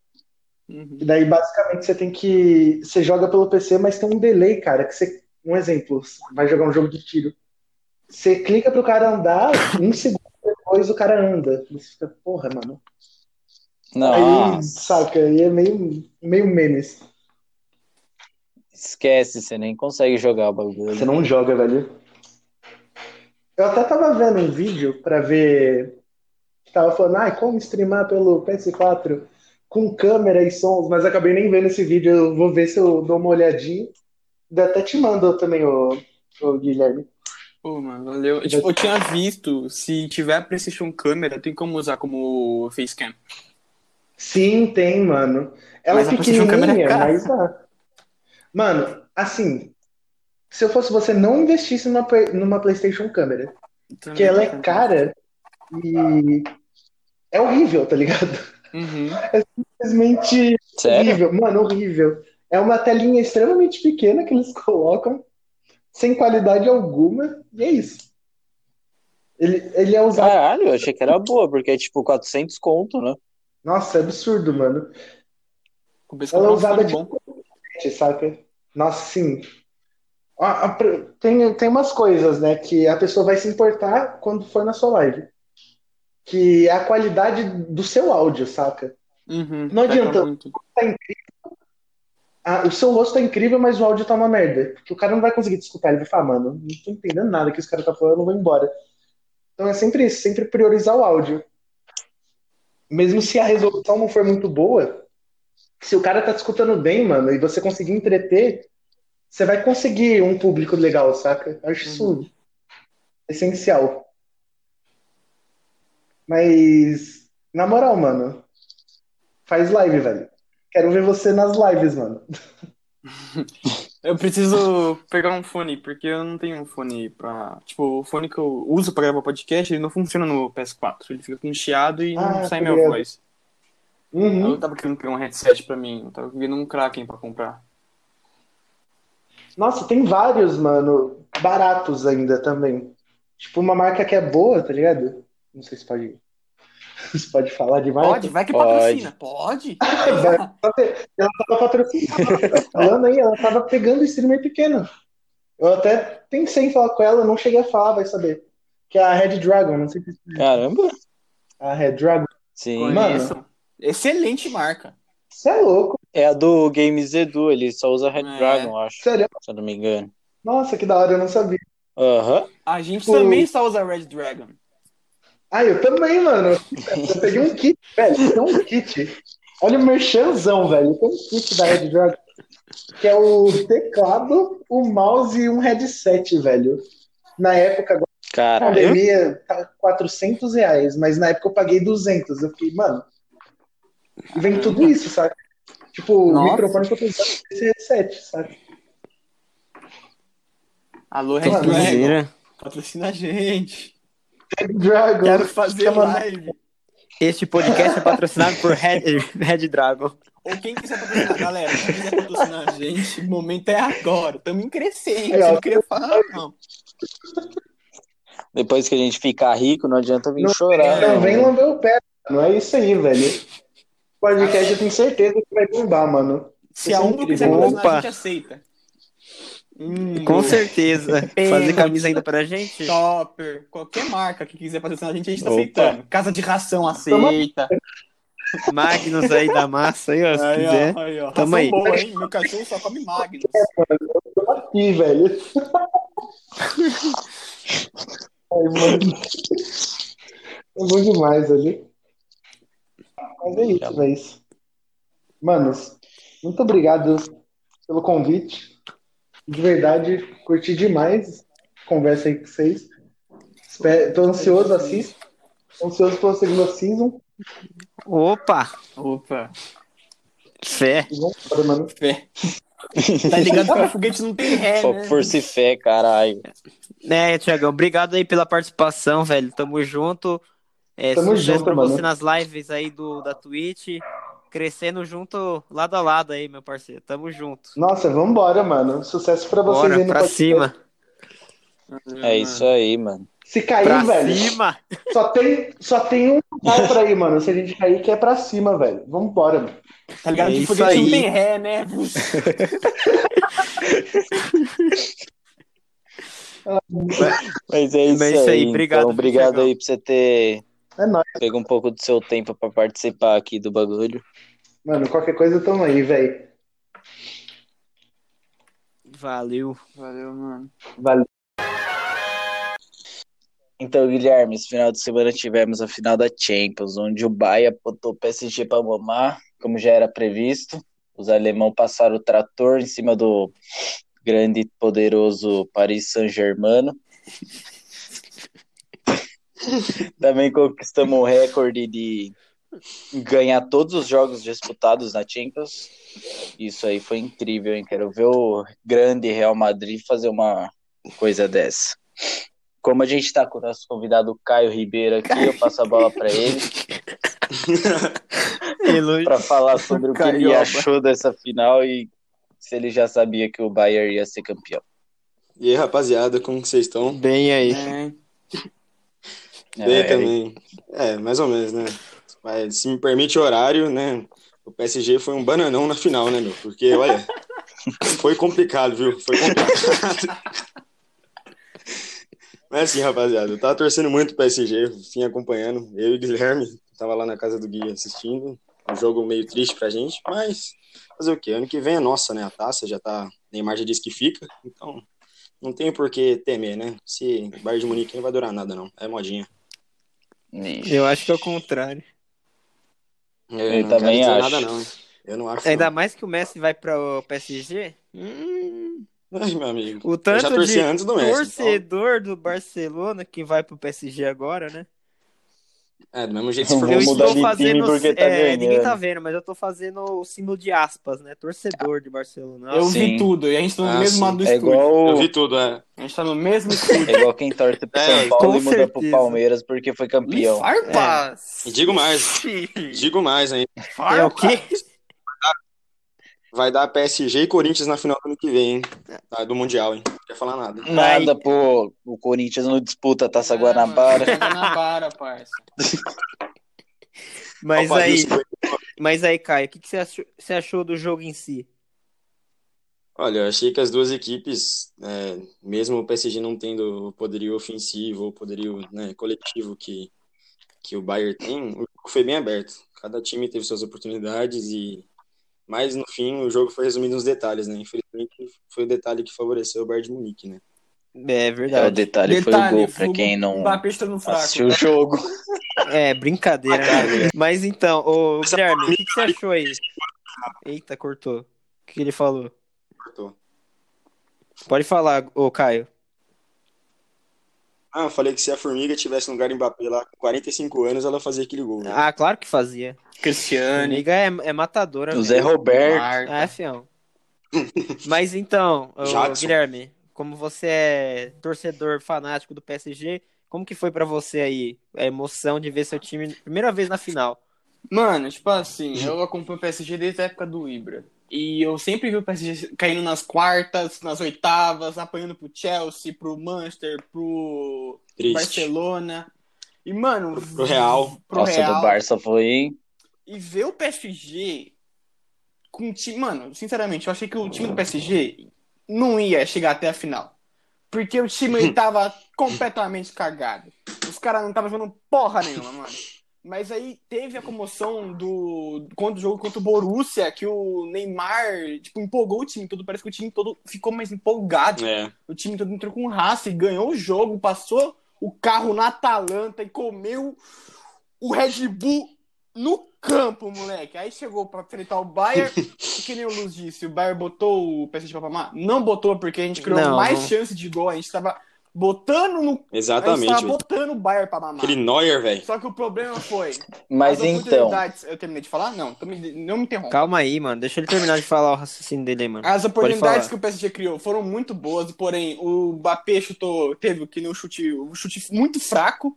Uhum. E daí, basicamente, você tem que. Você joga pelo PC, mas tem um delay, cara, que você. Um exemplo, você vai jogar um jogo de tiro. Você clica pro cara andar, um segundo depois o cara anda. Você fica, porra, mano. Aí, Nossa, saca, aí é meio, meio memes. esquece, você nem consegue jogar o bagulho. Você não joga, velho. Eu até tava vendo um vídeo pra ver. que Tava falando, ah, como streamar pelo PS4 com câmera e sons, mas acabei nem vendo esse vídeo. Eu vou ver se eu dou uma olhadinha. Até te mando também, o, o Guilherme. Pô, mano, valeu. Tipo, eu tinha visto, se tiver PlayStation câmera, tem como usar como facecam. Sim, tem, mano. Ela Mas é câmera é pequenininha, cara. mas dá. Mano, assim, se eu fosse você, não investisse numa, numa PlayStation câmera. Porque ela é cara e é horrível, tá ligado? Uhum. Simplesmente Sério? horrível. Mano, horrível. É uma telinha extremamente pequena que eles (laughs) colocam, sem qualidade alguma, e é isso. Ele, ele é usado. Caralho, eu achei que era boa, porque é tipo 400 conto, né? Nossa, é absurdo, mano. Ela é usada de bom. saca? Nossa, sim. A- a- Tem, tem umas coisas, né, que a pessoa vai se importar quando for na sua live. Que é a qualidade do seu áudio, saca? Uhum. Não adianta. muito. Ah, o seu rosto é incrível, mas o áudio tá uma merda. Porque o cara não vai conseguir te escutar. Ele vai falar, mano, não tô entendendo nada que esse cara tá falando, eu vou embora. Então é sempre isso, sempre priorizar o áudio. Mesmo se a resolução não for muito boa, se o cara tá te escutando bem, mano, e você conseguir entreter, você vai conseguir um público legal, saca? Eu acho isso essencial. Mas, na moral, mano, faz live, velho. Quero ver você nas lives, mano. (laughs) Eu preciso pegar um fone, porque eu não tenho um fone pra. Tipo, o fone que eu uso pra gravar podcast, ele não funciona no PS4. Ele fica com chiado e não Ah, sai minha ligado. voz. Uhum. Eu tava querendo pegar um headset pra mim, eu tava querendo um Kraken pra comprar. Nossa, tem vários, mano, baratos ainda também. Tipo, uma marca que é boa, tá ligado? Não sei se pode. (laughs) Se pode falar de marca. Pode, vai que Pode. patrocina. Pode. (laughs) Ela tava patrocinando, falando aí, ela tava pegando streamer pequeno. Eu até pensei em falar com ela, não cheguei a falar, vai saber. Que é a Red Dragon, não sei se Caramba. a Red Dragon. Sim. Conheço. Excelente marca. Você é louco, É a do Games Edu, ele só usa Red É. Dragon, acho. sério. Se eu não me engano. Nossa, que da hora, eu não sabia. Aham. A gente Tipo- também só usa Red Dragon. Ah, eu também, mano. (laughs) Eu peguei um kit, velho. Tem um kit. Olha o merchanzão, velho. Tem um kit da Red Dragon. Que é o teclado, o mouse e um headset, velho. Na época, agora Caralho. pandemia, tá 400 reais, mas na época eu paguei 200. Eu fiquei, mano. Vem tudo isso, sabe? Tipo, o microfone que eu tô usando esse headset, sabe? Alô, Red Dragon. Mentira. Patrocina a gente. Red Dragon. Quero fazer Chama- live. Este podcast é patrocinado por Red, Red Dragon. Ou quem quiser patrocinar, galera, quem quiser patrocinar a gente, o momento é agora. Estamos em crescente. Eu não queria falar, não. Depois que a gente ficar rico, não adianta vir Não- chorar. Não. vem lamber o pé, mano. É isso aí, velho. O podcast eu tenho certeza que vai bombar, mano. Se a Umbro quiser Opa. patrocinar, a gente aceita. Hum, Com certeza. Pênalti. (laughs) Fazer camisa ainda pra gente? Shopper, qualquer marca que quiser patrocinar a gente, a gente tá Opa. aceitando. Casa de ração aceita. Magnus aí da massa aí, ó, se Aí, quiser. ó, aí, ó. Tamo Ração aí. boa, hein? Meu cachorro só come Magnus. (laughs) Ih, velho. (laughs) Ai, mano. É bom demais ali. Mas é isso, velho. Manos, muito obrigado pelo convite. De verdade, curti demais a conversa aí com vocês. Espero- Tô ansioso, assisto. Tô ansioso pela segunda season. Opa, Opa, fé. Vambora, mano. fé. (laughs) Tá ligado que o foguete não tem ré, Fo- né? Força e fé, caralho. É, Tiagão, obrigado aí pela participação, velho. Tamo junto. É, Tamo junto, pra mano. você nas lives aí do, da Twitch. Crescendo junto, lado a lado aí, meu parceiro. Tamo junto. Nossa, vambora, mano. Sucesso pra vocês Bora, aí no pra podcast. cima. É isso aí, mano. Se cair, Pra velho, cima. só tem, só tem um lugar pra ir, mano. Se a gente cair, que é pra cima, velho. Vambora, mano. Tá ligado É que o isso foguete não aí. tem ré, né? (laughs) Mas é isso, Mas é isso aí, aí. obrigado, Então, obrigado aí por você ter É nóis. pego um pouco do seu tempo pra participar aqui do bagulho. Mano, qualquer coisa tamo aí, velho. Valeu. Valeu, mano. Valeu. Então, Guilherme, esse final de semana tivemos a final da Champions, onde o Bayern botou o PSG pra mamar, como já era previsto. Os alemão passaram o trator em cima do grande e poderoso Paris Saint-Germain. Também conquistamos o recorde de ganhar todos os jogos disputados na Champions. Isso aí foi incrível, hein? Quero ver o grande Real Madrid fazer uma coisa dessa. Como a gente tá com o nosso convidado Caio Ribeiro aqui, eu passo a bola para ele (laughs) para falar sobre o que ele achou dessa final e se ele já sabia que o Bayern ia ser campeão. E aí, rapaziada, como que vocês estão? Bem aí. É, Bem É, também. É, mais ou menos, né? Mas, se me permite o horário, né? O PSG foi um bananão na final, né, meu? Porque, olha, (laughs) foi complicado, viu? Foi complicado. (laughs) Mas assim, rapaziada, eu tava torcendo muito o PSG, vim acompanhando. Eu e o Guilherme, tava lá na casa do Gui assistindo. Um jogo meio triste pra gente, mas fazer o quê? Ano que vem é nossa, né? A taça já tá. Neymar já disse que fica, então não tem por que temer, né? Se o Bayern de Munique não vai durar nada, não. É modinha. Ixi. Eu acho que é o contrário. Eu, Eu não também quero dizer acho. nada, não. Eu não acho. Ainda não. mais que o Messi vai para o PSG. Hum, Ai, meu amigo. o Eu tanto já torci de antes do Messi. então. torcedor do Barcelona que vai pro PSG agora, né? É, do mesmo jeito se for eu mudar estou fazendo. tá é, ninguém tá vendo, mas eu tô fazendo o símbolo de aspas, né? Torcedor de Barcelona. eu Sim. vi tudo, e a gente tá no Ah, mesmo sim. lado do É estúdio. igual, Eu vi tudo, é. A gente tá no mesmo estúdio. é igual quem torce pro É, São Paulo e muda pro certeza. Palmeiras porque foi campeão. Farpas! E digo mais, digo mais ainda. É o quê? Vai dar PSG e Corinthians na final do ano que vem, hein? Tá, do Mundial, hein? não quer falar nada. Nada, pô. O Corinthians não disputa a Taça É, Guanabara. mano, Guanabara, parça. (laughs) Mas Opa, aí, isso mas aí, Caio, o que, que você, achou, você achou do jogo em si? Olha, eu achei que as duas equipes, é, mesmo o PSG não tendo o poderio ofensivo ou poderio, né, coletivo que, que o Bayern tem, o jogo foi bem aberto. Cada time teve suas oportunidades e, mas no fim, o jogo foi resumido nos detalhes, né? Infelizmente, foi o detalhe que favoreceu o Bayern de Munique, né? É É, o verdade. detalhe, foi o gol, pra quem não assistiu o jogo. É, brincadeira, né? Mas então, ô Guilherme, o que, que você achou aí? Eita, cortou. O que ele falou? Cortou. Pode falar, ô Caio. Ah, eu falei que se a Formiga tivesse no lugar do Mbappé lá com 45 anos, ela fazia aquele gol. né? Ah, claro que fazia. Cristiane. Amiga é, é matadora. O Zé. Roberto. Marta. Ah, fião. (laughs) Mas então. Guilherme, como você é torcedor fanático do PSG, como que foi pra você aí a emoção de ver seu time primeira vez na final? Mano, tipo assim, eu acompanho o PSG desde a época do Ibra. E eu sempre vi o PSG caindo nas quartas, nas oitavas, apanhando pro Chelsea, pro Manchester, pro Triste. Barcelona. E, mano, Pro Real. pro Nossa, Real. do Barça foi. E ver o PSG com o time. Mano, sinceramente, eu achei que o time do PSG não ia chegar até a final. Porque o time ele (laughs) tava completamente cagado. Os caras não estavam jogando porra nenhuma, mano. Mas aí teve a comoção do contra o jogo contra o Borussia, que o Neymar, tipo, empolgou o time todo. Parece que o time todo ficou mais empolgado. É. O time todo entrou com raça e ganhou o jogo, passou o carro na Atalanta e comeu o Red Bull no campo, moleque. Aí chegou pra enfrentar o Bayern, e (laughs) que nem o Luz disse, o Bayern botou o PSG pra mamar? Não botou, porque a gente criou Não, mais não. chance de gol, a gente tava botando no... Exatamente. tava velho. botando o Bayern pra mamar. Aquele Neuer, velho. Só que o problema foi... (laughs) Mas as então. Eu terminei de falar? Não, me- não me interrompa. Calma aí, mano. Deixa ele terminar de falar o raciocínio dele aí, mano. As oportunidades que o PSG criou foram muito boas, porém o Mbappé chutou, teve que no chute, um chute muito fraco.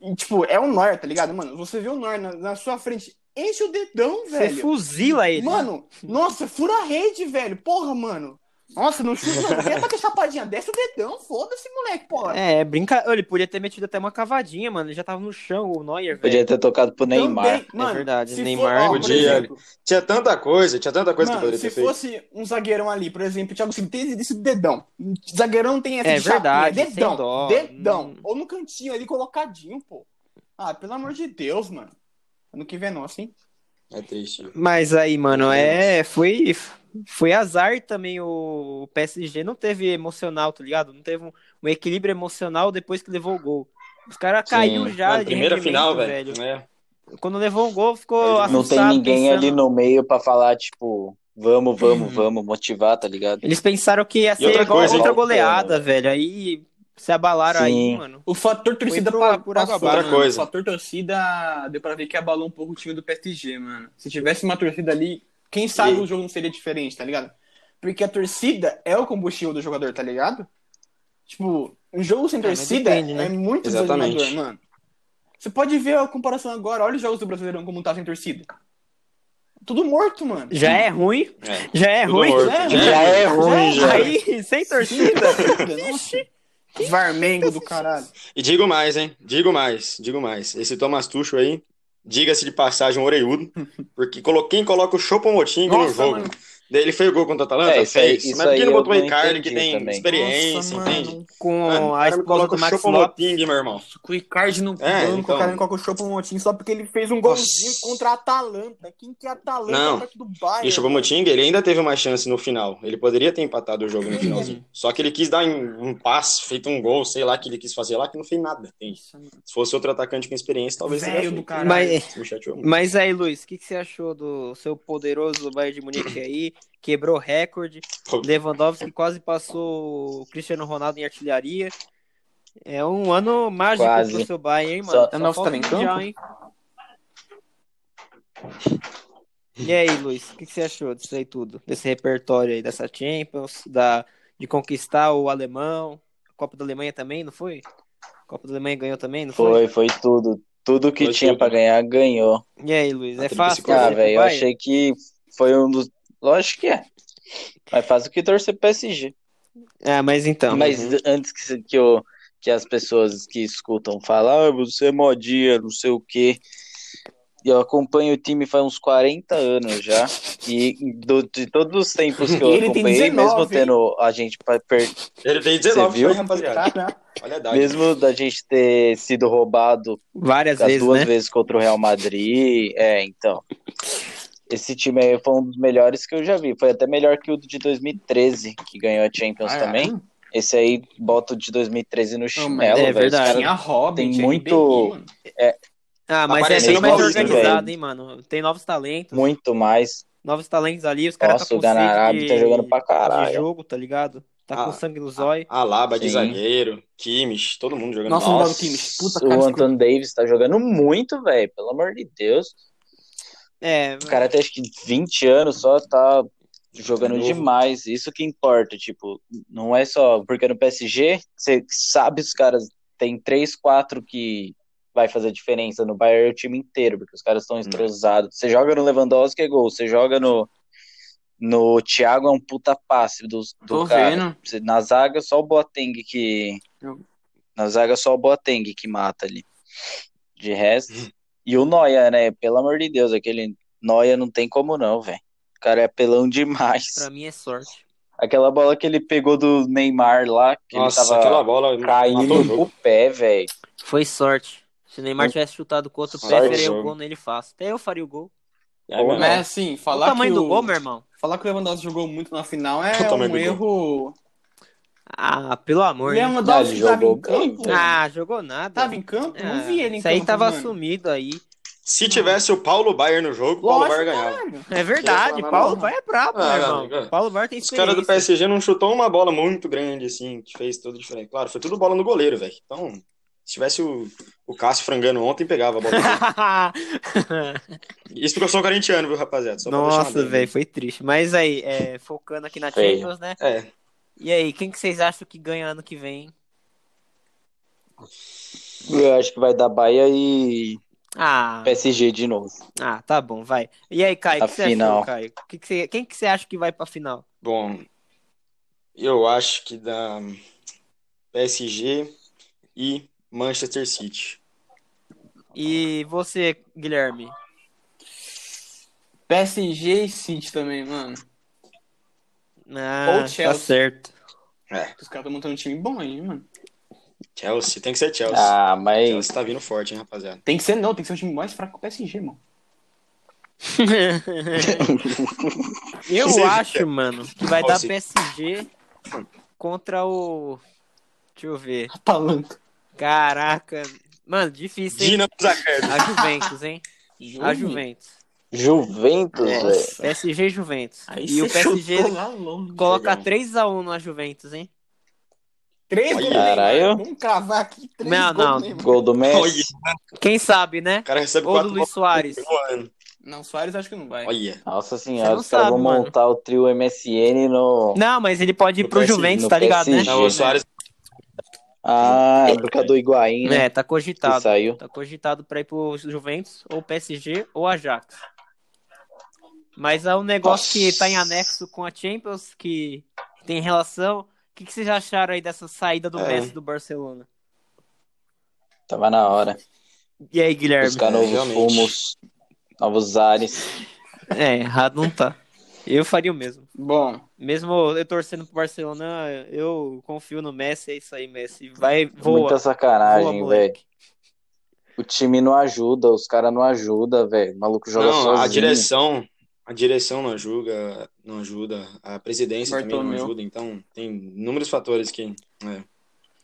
E, tipo, é um Neuer, tá ligado? Mano, você vê o Neuer na, na sua frente, enche o dedão, Você velho. fuzila ele. Mano, nossa, fura a rede, velho. Porra, mano. Nossa, não chuta. (laughs) Quer bater chapadinha? Desce o dedão, foda-se, moleque, porra. É, brinca... Ele podia ter metido até uma cavadinha, mano. Ele já tava no chão, o Neuer, velho. Podia ter tocado pro Neymar. Também, mano, verdade, se Neymar for, ó, por podia. exemplo, Tinha tanta coisa, tinha tanta coisa que Mano, poderia se ter feito. fosse um zagueirão ali, por exemplo, o Thiago Silva tem esse dedão. Zagueirão não tem essa É de chapinha, verdade, dedão, dó. dedão. Hum. Ou no cantinho ali colocadinho, pô. Ah, pelo amor de Deus, mano. Ano que vem, nossa, hein? É triste. Mas aí, mano, é. Foi, foi azar também o PSG. Não teve emocional, tá ligado? Não teve um, um equilíbrio emocional depois que levou o gol. Os caras caiu já. Mano, de primeira final, velho. É. Quando levou o gol, ficou Não Não tem ninguém pensando- ali no meio pra falar, tipo, vamos, Uhum. vamos, vamos, motivar, tá ligado? Eles pensaram que ia ser outra igual coisa, outra hein? goleada, velho. Aí se abalaram aí, Sim. mano. O fator torcida pro- pa- por água passou, abaixo. mano. Outra coisa. O fator torcida deu pra ver que abalou um pouco o time do PSG, mano. Se tivesse uma torcida ali, quem sabe E- o jogo não seria diferente, tá ligado? Porque a torcida é o combustível do jogador, tá ligado? Tipo, um jogo sem É, torcida depende, né? é muito Exatamente. desanimador, mano. Você pode ver a comparação agora, olha os jogos do Brasileirão como tá sem torcida. Tudo morto, mano. Já é ruim, É. já é Tudo ruim. morto. já é Já é ruim, já. Aí, sem torcida. (laughs) Nossa. Varmengo do caralho. E digo mais, hein? Digo mais, digo mais. Esse Thomas Tuchel aí, diga-se de passagem, um orelhudo, (laughs) porque quem coloca o Choupo-Moting no jogo, mano. Daí ele fez o gol contra a Atalanta, É, isso aí- fez. isso Mas por que não eu botou o Ricardo, que tem também. experiência, Nossa, entende? mano. Com Mano, o a esposa coloca do o Max Lopes. Choupo-Moting, meu irmão. Com o Icardi no É, banco, então. o cara me coloca o só porque ele fez um Nossa. golzinho contra a Atalanta. Quem que é a Atalanta Não. perto do Bayern? E o Choupo-Moting, ele ainda teve uma chance no final. Ele poderia ter empatado o jogo no finalzinho. Só que ele quis dar um, um passe, feito um gol, sei lá, que ele quis fazer lá, que não fez nada. entende? Se fosse outro atacante com experiência, talvez Velho do caralho. Mas, Isso mas aí, Luiz, o que, que você achou do seu poderoso Bayern de Munique aí? Quebrou recorde. Lewandowski quase passou o Cristiano Ronaldo em artilharia. É um ano mágico Quase. pro seu Bayern, hein, Só- mano? É nosso falta tá em hein? E aí, Luiz, o que, que você achou disso aí tudo? Desse repertório aí, dessa Champions, da, de conquistar o alemão, a Copa da Alemanha também, não foi? A Copa da Alemanha ganhou também, não foi? Foi, foi tudo. Tudo que Foi tinha pra ganhar, ganhou. E aí, Luiz, é Aquele fácil? Ah, velho, eu achei que foi um dos. Lógico que é. Mais fácil que torcer pro PSG. É, mas então. Mas uhum. antes que, que, eu, que as pessoas que escutam falar, ah, você é modinha, não sei o quê. Eu acompanho o time faz uns 40 anos já. E do- de todos os tempos que eu Ele tem acompanhei, 19, mesmo hein? tendo a gente per- Ele tem 19, viu? foi, rapaziada. Cara, Olha a idade. mesmo da gente ter sido roubado Várias das vezes, duas né? vezes contra o Real Madrid. É, então. Esse time aí foi um dos melhores que eu já vi. Foi até melhor que o de 2013, que ganhou a Champions Ah, é? também. Esse aí bota o de 2013 no Não, chinelo, mas é verdade. tinha Robin, tem muito- mano. Ah, mas é bem mais organizado, velho. hein, mano? Tem novos talentos. Muito mais. Novos talentos ali, os caras Nossa, tá o com Ganarabi de, tá jogando pra de caralho. jogo, tá ligado? Tá com Ah, sangue no zóio. Alaba de Sim. zagueiro, Kimmich, todo mundo jogando Nossa, não Nossa, do Kimmich. Puta, o Anthony Davis tá jogando muito, velho. Pelo amor de Deus. É, O cara tem acho que 20 anos só, tá jogando Novo. demais. Isso que importa, tipo, não é só porque no PSG, você sabe os caras tem três, quatro que vai fazer diferença no Bayern é o time inteiro, porque os caras estão entrosados. Você joga no Lewandowski é gol, você joga no no Thiago é um puta passe do, do Tô cara. vendo. Na zaga só o Boateng que Eu- na zaga só o Boateng que mata ali. De resto, e o Noia, né? Pelo amor de Deus, aquele Noia não tem como não, velho. O cara é apelão demais. pra (laughs) mim é sorte. Aquela bola que ele pegou do Neymar lá, que Nossa, ele tava aquela bola o caindo jogo. o pé, velho. Foi sorte. Se o Neymar tivesse chutado com outro pé, Sorte, faria o jogo. gol nele fácil. Até eu faria o gol. É, meu, Mas assim, o falar tamanho que do o... gol, meu irmão. Falar que o Lewandowski jogou muito na final é O um do erro. Ah, pelo amor, né? Lewandowski Ah, tava em campo. velho. Ah, jogou nada. Tava em campo? Ah, não vi ele em Isso aí campo. tava mano. sumido aí. Se tivesse o Paulo Baier no jogo, o Paulo Baier ganhava. É verdade, Paulo vai é brabo, Ah, meu irmão. amigo. Paulo Var tem Os caras do. PSG não chutou uma bola muito grande, assim, que fez tudo diferente. Claro, foi tudo bola no goleiro, velho. Então, se tivesse o, o Cássio frangando ontem, pegava a bola. (laughs) Isso porque eu sou corintiano, viu, rapaziada? Só Nossa, velho, foi triste. Mas aí, é, focando aqui na. Champions, né? É, E aí, quem que vocês acham que ganha ano que vem? Eu acho que vai dar Bahia e Ah, PSG de novo. ah, tá bom, vai. E aí, Caio, o A que você final. achou, Caio? Que que você- quem que você acha que vai pra final? bom, eu acho que dá PSG e Manchester City. E você, Guilherme? PSG e City também, mano. Ah, Ou tá Chelsea. certo. É, Os caras estão montando um time bom aí, mano. Chelsea, tem que ser Chelsea. Ah, mas Chelsea tá vindo forte, hein, rapaziada. Tem que ser não, tem que ser um time mais fraco que o PSG, mano. (laughs) Eu Você- acho, mano, que vai dar se- PSG contra o. Deixa eu ver. Palanca. Caraca. Mano, difícil, hein? Dinamo Zagreb. A Juventus, hein? A Juventus. Juventus, É, velho. PSG e Juventus. Aí e o PSG coloca Jogão. 3x1 na Juventus, hein? Três gols caralho. Vamos cravar aqui três Não, gols não. Gol do Messi. Quem sabe, né? o cara recebe Ou quatro do Luiz Soares. Não, Soares acho que não vai. Olha, Nossa senhora, os caras vão montar o trio MSN no. Não, mas ele pode ir No pro PSG, Juventus, tá ligado, né? PSG. não, o Soares Ah, é por causa do Higuaín, né? É, tá cogitado. saiu. Tá cogitado pra ir pro Juventus, ou PSG, ou Ajax. Mas é um negócio Nossa. que tá em anexo com a Champions, que tem relação. O que, que vocês acharam aí dessa saída do É. Messi do Barcelona? Tava na hora. E aí, Guilherme? Buscar novos realmente. fumos, novos ares. É, errado não tá. Eu faria o mesmo. Bom, Mesmo eu torcendo pro Barcelona, eu confio no Messi, é isso aí, Messi. Vai, voa. Muita sacanagem, velho. O time não ajuda, os caras não ajudam, velho. O maluco joga Não, sozinho. a direção, a direção não ajuda, não ajuda, a presidência também não ajuda, então tem inúmeros fatores que. é.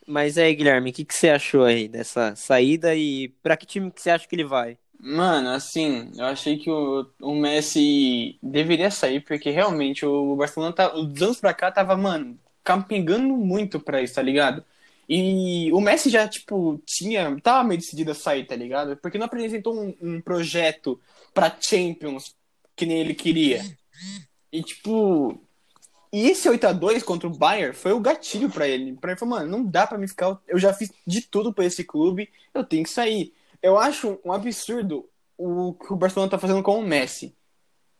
Mas aí, Guilherme, o que, que você achou aí dessa saída e pra que time que você acha que ele vai? mano, assim, eu achei que o, o Messi deveria sair, porque realmente o Barcelona, tá, dos anos pra cá, tava, mano, campingando muito pra isso, tá ligado? E o Messi já, tipo, tinha, tava meio decidido a sair, tá ligado? Porque não apresentou um, um projeto pra Champions que nem ele queria. E, tipo, e esse 8x2 contra o Bayern foi o gatilho pra ele. Pra ele falou, mano, não dá pra me ficar. Eu já fiz de tudo pra esse clube, eu tenho que sair. Eu acho um absurdo o que o Barcelona tá fazendo com o Messi.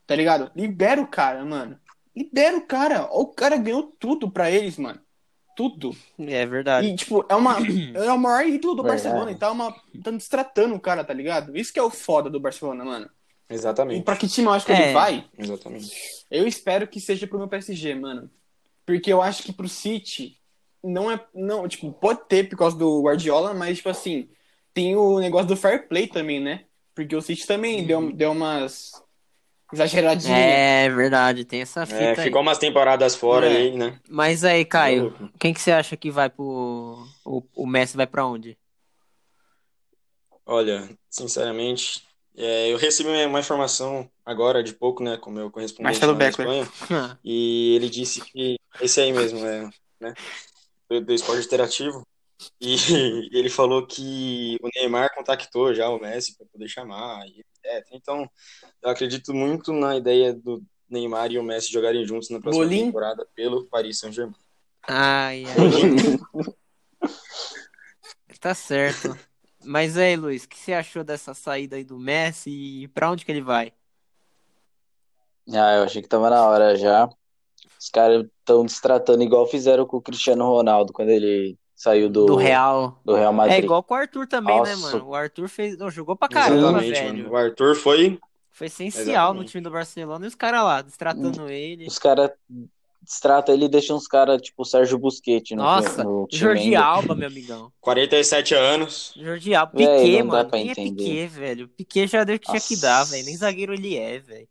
Tá ligado? Libera o cara, mano. Libera o cara. O cara ganhou tudo pra eles, mano. tudo. É verdade. E, tipo, é uma. (clears throat) É o maior ídolo do Verdade. Barcelona. E tá, uma, tá destratando o cara, tá ligado? Isso que é o foda do Barcelona, mano. E Exatamente. pra que time eu acho que É. ele vai? Exatamente. Eu espero que seja pro meu PSG, mano. Porque eu acho que pro City não é. Não, tipo, pode ter por causa do Guardiola, mas, tipo assim, tem o negócio do fair play também, né? Porque o City também deu, deu umas exageradinhas. É verdade, tem essa fita É, aí. ficou umas temporadas fora É. aí, né? Mas aí, Caio, louco. quem que você acha que vai pro. O, o Messi vai pra onde? Olha, sinceramente, é, eu recebi uma informação agora de pouco, né, com o meu correspondente Marcelo na. Espanha, (laughs) e ele disse que esse aí mesmo, é, né, do, do esporte interativo, e (laughs) ele falou que o Neymar contactou já o Messi para poder chamar, e etc. Então, eu acredito muito na ideia do Neymar e o Messi jogarem juntos na próxima temporada pelo Paris Saint-Germain. Ai, ai. (laughs) tá certo. Mas aí, Luiz, o que você achou dessa saída aí do Messi e pra onde que ele vai? Ah, eu achei que tava na hora já. Os caras estão destratando igual fizeram com o Cristiano Ronaldo quando ele saiu do, Do Real. do Real É Madrid. igual com o Arthur também, né, Nossa. mano? O Arthur fez. não, jogou pra caramba, velho. mano. O Arthur foi Foi essencial no Exatamente. time do Barcelona e os caras lá, destratando ele. Os caras destratam ele e deixam os caras tipo o Sérgio Busquets no, Nossa, no time Jordi ainda. Alba, meu amigão. 47 anos. Jordi Alba. Piquet, não dá mano. Quem é entender. Piquet, velho? Piquet já deu o que tinha que dar, velho. Nem zagueiro ele é, velho.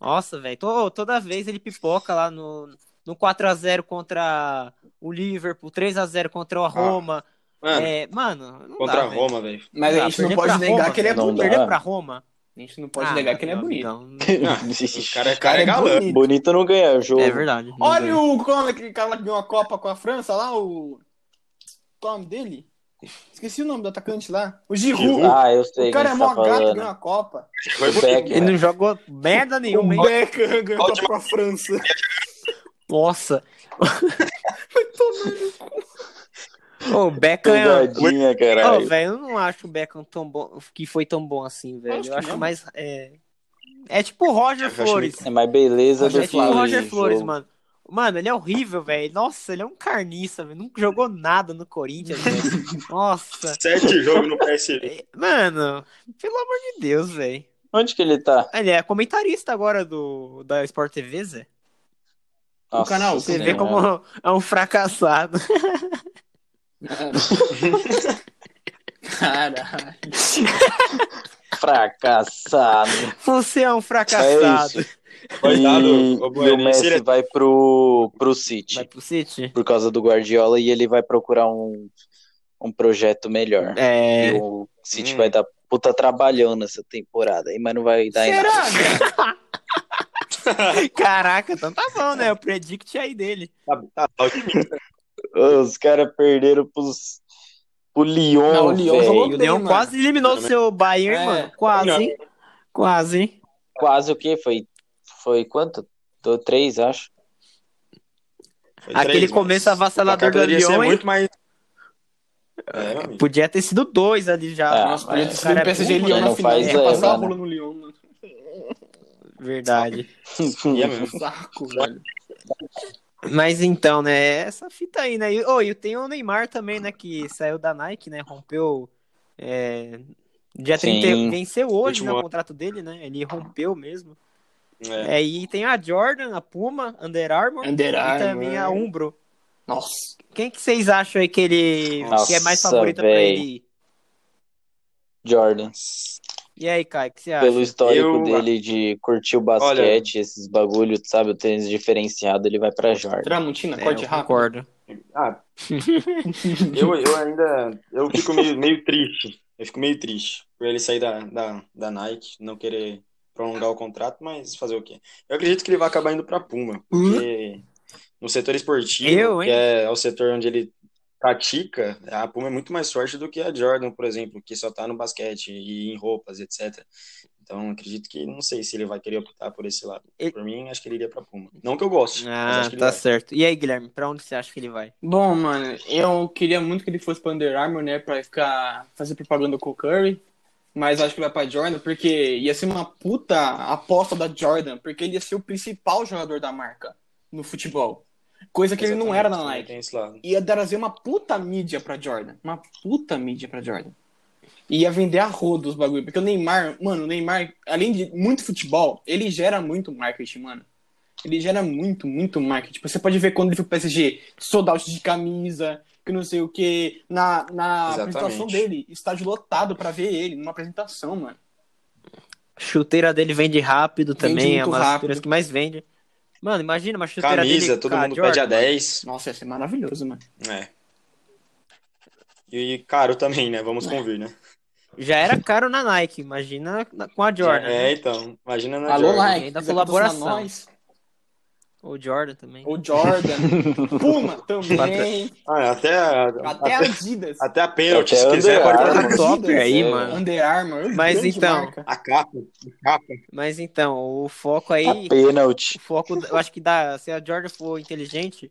Nossa, velho. to- Toda vez ele pipoca lá no, no 4x0 contra o Liverpool, 3x0 contra o Roma. Mano, é, mano, não contra dá, a. Roma, velho. Mas a Não, gente não perder pode negar Roma, que ele é. Não dá. Perder pra Roma? A gente não pode Ah, negar que ele é bonito. amigão. Ah, o cara, O cara é galã. bonito. Bonito não ganha o jogo. É verdade. não Olha ganha. o como é aquele cara lá que ganhou a Copa com a França lá, o. Qual é o nome dele? Esqueci o nome do atacante lá. O Giroud. Ah, eu sei o cara é quem mó tá gato, ganhou a Copa. Foi O bonito. Beck, Ele não jogou merda nenhuma, hein? O Beckham (laughs) ganhou a Copa com a França. Nossa. (laughs) Ô, o Beckham é... Pegadinha, Ô, caralho. velho, eu não acho o Beckham tão bom, que foi tão bom assim, velho. Acho Eu que acho não. mais. É, é tipo o Roger Flores. É mais beleza do É que tipo o Roger jogo. Flores, mano. Mano, ele é horrível, velho. Nossa, ele é um carniça, velho. Nunca jogou nada no Corinthians, velho. (laughs) Nossa. Sete jogos no PSV. É, Mano, pelo amor de Deus, velho. Onde que ele tá? Ele é comentarista agora do da Sport TV, Zé. Nossa canal, Você vê como é um fracassado. (laughs) Caralho. Fracassado. Você é um fracassado. Coitado, Bueno, o Messi ele- vai pro, pro City Vai pro City? por causa do Guardiola e ele vai procurar um, um projeto melhor. É. E o City Hum. vai dar puta trabalhão nessa temporada mas não vai dar em nada. Será? (laughs) Caraca, então tá bom, né? O predict aí dele. Tá, tá, tá otimista. Os caras perderam pros, pro Lyon, Não, o Lyon jogou o bem, Leão mano. quase eliminou o seu Bayern, É. mano. Quase, Não. hein? Quase, hein? Quase o quê? Foi, foi quanto? Tô três, acho. Foi Aquele três, começo avassalador o do ser Lyon, hein? muito mais. É, amigo. Podia ter sido dois ali já. Ah, Nossa, mas podia ter o sido o é PSG e burro, Lyon na final. faz Ia passar a rola né? no Lyon, mano. Verdade. (laughs) Saco, velho. Mas então, né? Essa fita aí, né? E, oh, e tem o Neymar também, né? Que saiu da Nike, né? Rompeu. É... Dia Sim. 30, venceu hoje Último né, o contrato dele, né? Ele rompeu mesmo. É. É, e tem a Jordan, a Puma, Under Armour Under e Armour. também a Umbro. Nossa. Quem que vocês acham aí que ele Nossa, que é mais favorita pra véi. ele? ir? Jordan. E aí, Kai, o que você acha? Pelo histórico Eu- dele de curtir o basquete, esses bagulho, sabe? O tênis diferenciado, ele vai pra Jordan. Tramontina, É, corte rápido. concordo. Ah, (laughs) eu, eu ainda. Eu fico meio, meio triste. Eu fico meio triste por ele sair da, da, da Nike, não querer prolongar o contrato, mas fazer o quê? Eu acredito que ele vai acabar indo pra Puma, porque no setor esportivo, Eu, que é o setor onde ele pratica, a Puma é muito mais forte do que a Jordan, por exemplo, que só tá no basquete e em roupas, etc. Então, acredito que não sei se ele vai querer optar por esse lado. Ele- Por mim, acho que ele iria pra Puma. Não que eu goste, mas Ah, acho que ele tá vai. certo. E aí, Guilherme, pra onde você acha que ele vai? Bom, mano, eu queria muito que ele fosse pra Under Armour, né? Pra ficar fazer propaganda com o Curry. Mas acho que vai pra Jordan, porque ia ser uma puta aposta da Jordan, porque ele ia ser o principal jogador da marca no futebol. Coisa que ele não era na Exatamente, Nike. Tem esse lado. Ia trazer uma puta mídia pra Jordan. Uma puta mídia pra Jordan. Ia vender a rodo os bagulho. Porque o Neymar, mano, o Neymar, além de muito futebol, ele gera muito marketing, mano. Ele gera muito, muito marketing. Tipo, Você pode ver quando ele foi pro PSG, sold out de camisa, que não sei o que. Na, na Exatamente. apresentação dele, estádio lotado pra ver ele, numa apresentação, mano. Chuteira dele vende rápido Vende também, é muito uma das rápido. chuteiras que mais vende. Mano, imagina uma chuteira Camisa, dele todo mundo Jordan, pede a mano. 10. Nossa, ia ser maravilhoso, mano. É. E caro também, né? Vamos convir, né? Já era caro na Nike, imagina na- com a Jordan. É, né? então. Imagina na Alô, Jordan. Nike. Ainda quiser colaboração. nós. O Jordan também. O Jordan. (laughs) Puma também. Ah, até, a- Até até, Adidas. até a pênalti, Até se quiser, Under pode top aí, é. mano. Under Armour. Mas grande então, marca. A capa, a capa. Mas então, o foco aí, A pênalti. o foco, eu acho que dá, se a Jordan for inteligente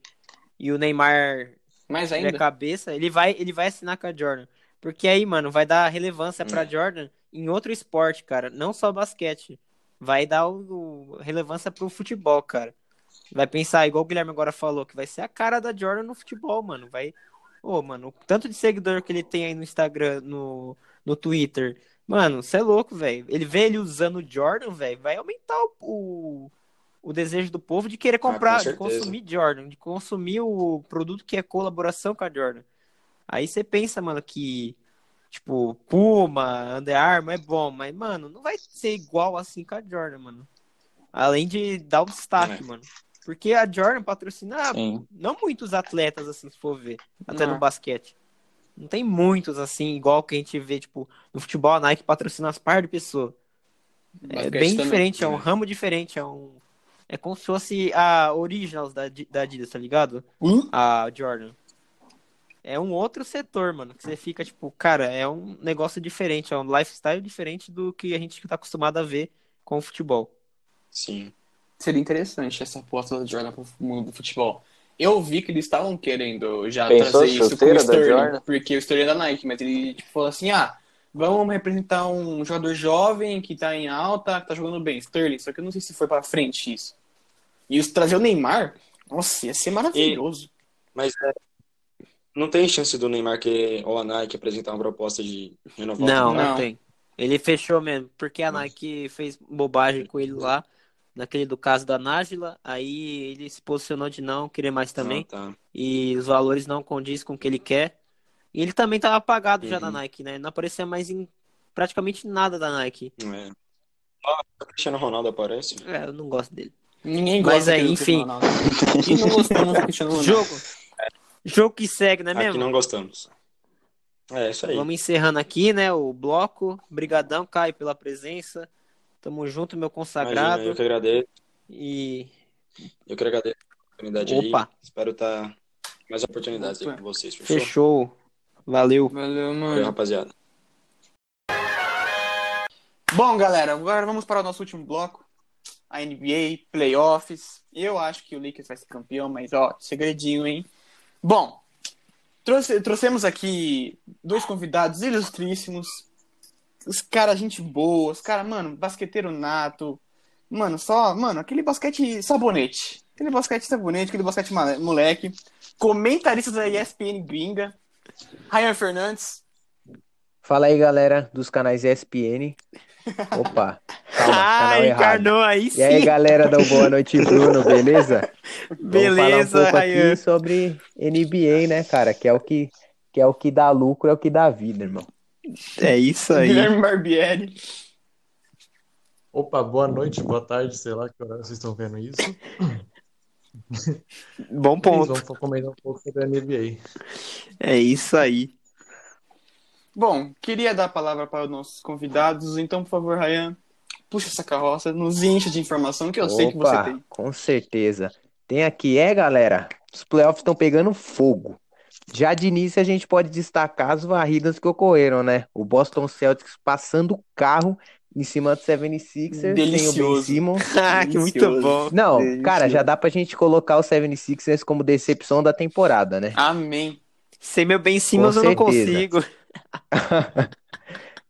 e o Neymar Mais tiver ainda. cabeça, ele vai, ele vai assinar com a Jordan. Porque aí, mano, vai dar relevância pra Hum. Jordan em outro esporte, cara, não só basquete. Vai dar o, o- relevância pro futebol, cara. Vai pensar, igual o Guilherme agora falou, que vai ser a cara da Jordan no futebol, mano. Vai. Ô, mano, o tanto de seguidor que ele tem aí no Instagram, no, no Twitter. Mano, você é louco, velho. Ele vê ele usando o Jordan, velho, vai aumentar o, o, o desejo do povo de querer Ah, com comprar, de consumir Jordan, de consumir o produto que é colaboração com a Jordan. Aí você pensa, mano, que, tipo, Puma, Under Armour é bom, mas, mano, não vai ser igual assim com a Jordan, mano. Além de dar o destaque, É. mano. Porque a Jordan patrocina Sim. não muitos atletas, assim, se for ver, até Não. no basquete. Não tem muitos, assim, igual que a gente vê, tipo, no futebol, a Nike patrocina as par de pessoas. É bem também. diferente, é um É. ramo diferente, é um... É como se fosse a Originals da, da Adidas, tá ligado? Hum? a Jordan. É um outro setor, mano, que você fica tipo, cara, é um negócio diferente, é um lifestyle diferente do que a gente tá acostumado a ver com o futebol. Sim. Seria interessante essa aposta da Jordan pro mundo do futebol. Eu vi que eles estavam querendo já Pensou trazer isso com o Sterling, porque o Sterling é da Nike, mas ele tipo, falou assim, ah, vamos representar um jogador jovem que tá em alta, que tá jogando bem, Sterling, só que eu não sei se foi pra frente isso. E os trazer o Neymar, nossa, ia ser maravilhoso. Mas é, não tem chance do Neymar que, ou a Nike apresentar uma proposta de renovar Não, não, Não. tem. Ele fechou mesmo, porque a. Nike fez bobagem com ele lá, naquele do caso da Nájila, aí ele se posicionou de não querer mais também, Ah, tá. e os valores não condiz com o que ele quer. E ele também tava apagado já Uhum. da Nike, né? Não aparecia mais em praticamente nada da Nike. É. Ah, o Cristiano Ronaldo aparece. É, eu não gosto dele. Ninguém Mas gosta aí, enfim. Cristiano Ronaldo. E não gostamos do Cristiano (laughs) Ronaldo. Jogo. Jogo que segue, não é Aqui mesmo? não gostamos. É, isso aí. Vamos encerrando aqui, né, o bloco. Brigadão, Caio, pela presença. Tamo junto, meu Imagina, consagrado. eu que agradeço. E Eu que agradeço a oportunidade Opa. aí. Espero estar mais oportunidades aí com vocês, fechou? fechou. Valeu. Valeu, Valeu, mano. rapaziada. Bom, galera, agora vamos para o nosso último bloco. A NBA, playoffs. Eu acho que o Lakers vai ser campeão, mas ó, segredinho, hein? Bom, trouxe- trouxemos aqui dois convidados ilustríssimos. Os caras, gente boa, os caras, mano, basqueteiro nato. Mano, só, mano, aquele basquete sabonete. Aquele basquete sabonete, aquele basquete moleque. Comentaristas da ESPN gringa. Ryan Fernandes. Fala aí, galera dos canais ESPN. Opa, calma, (laughs) Ah, encarnou aí sim. E aí, galera do Boa Noite Bruno, beleza? (laughs) Beleza, Vamos falar um pouco Ryan. aqui sobre NBA, né, cara? Que é o que, que é o que dá lucro, é o que dá vida, irmão. É isso aí. Guilherme Barbieri. Opa, boa noite, boa tarde, sei lá que horário vocês estão vendo isso. Bom ponto. Vamos comentar um pouco sobre a NBA. É isso aí. Bom, queria dar a palavra para os nossos convidados, então, por favor, Ryan, puxa essa carroça, nos encha de informação que eu sei que você Opa, tem. com certeza. Tem aqui, é, galera, os playoffs estão pegando fogo. Já de início a gente pode destacar as varridas que ocorreram, né? O Boston Celtics passando o carro em cima do 76ers, sem o Ben Delicioso. Simmons. (laughs) Ah, que muito Delicioso. bom. Não, Delicioso. cara, já dá pra gente colocar o 76ers como decepção da temporada, né? Amém. Sem meu Ben Simmons Com eu não consigo. (laughs)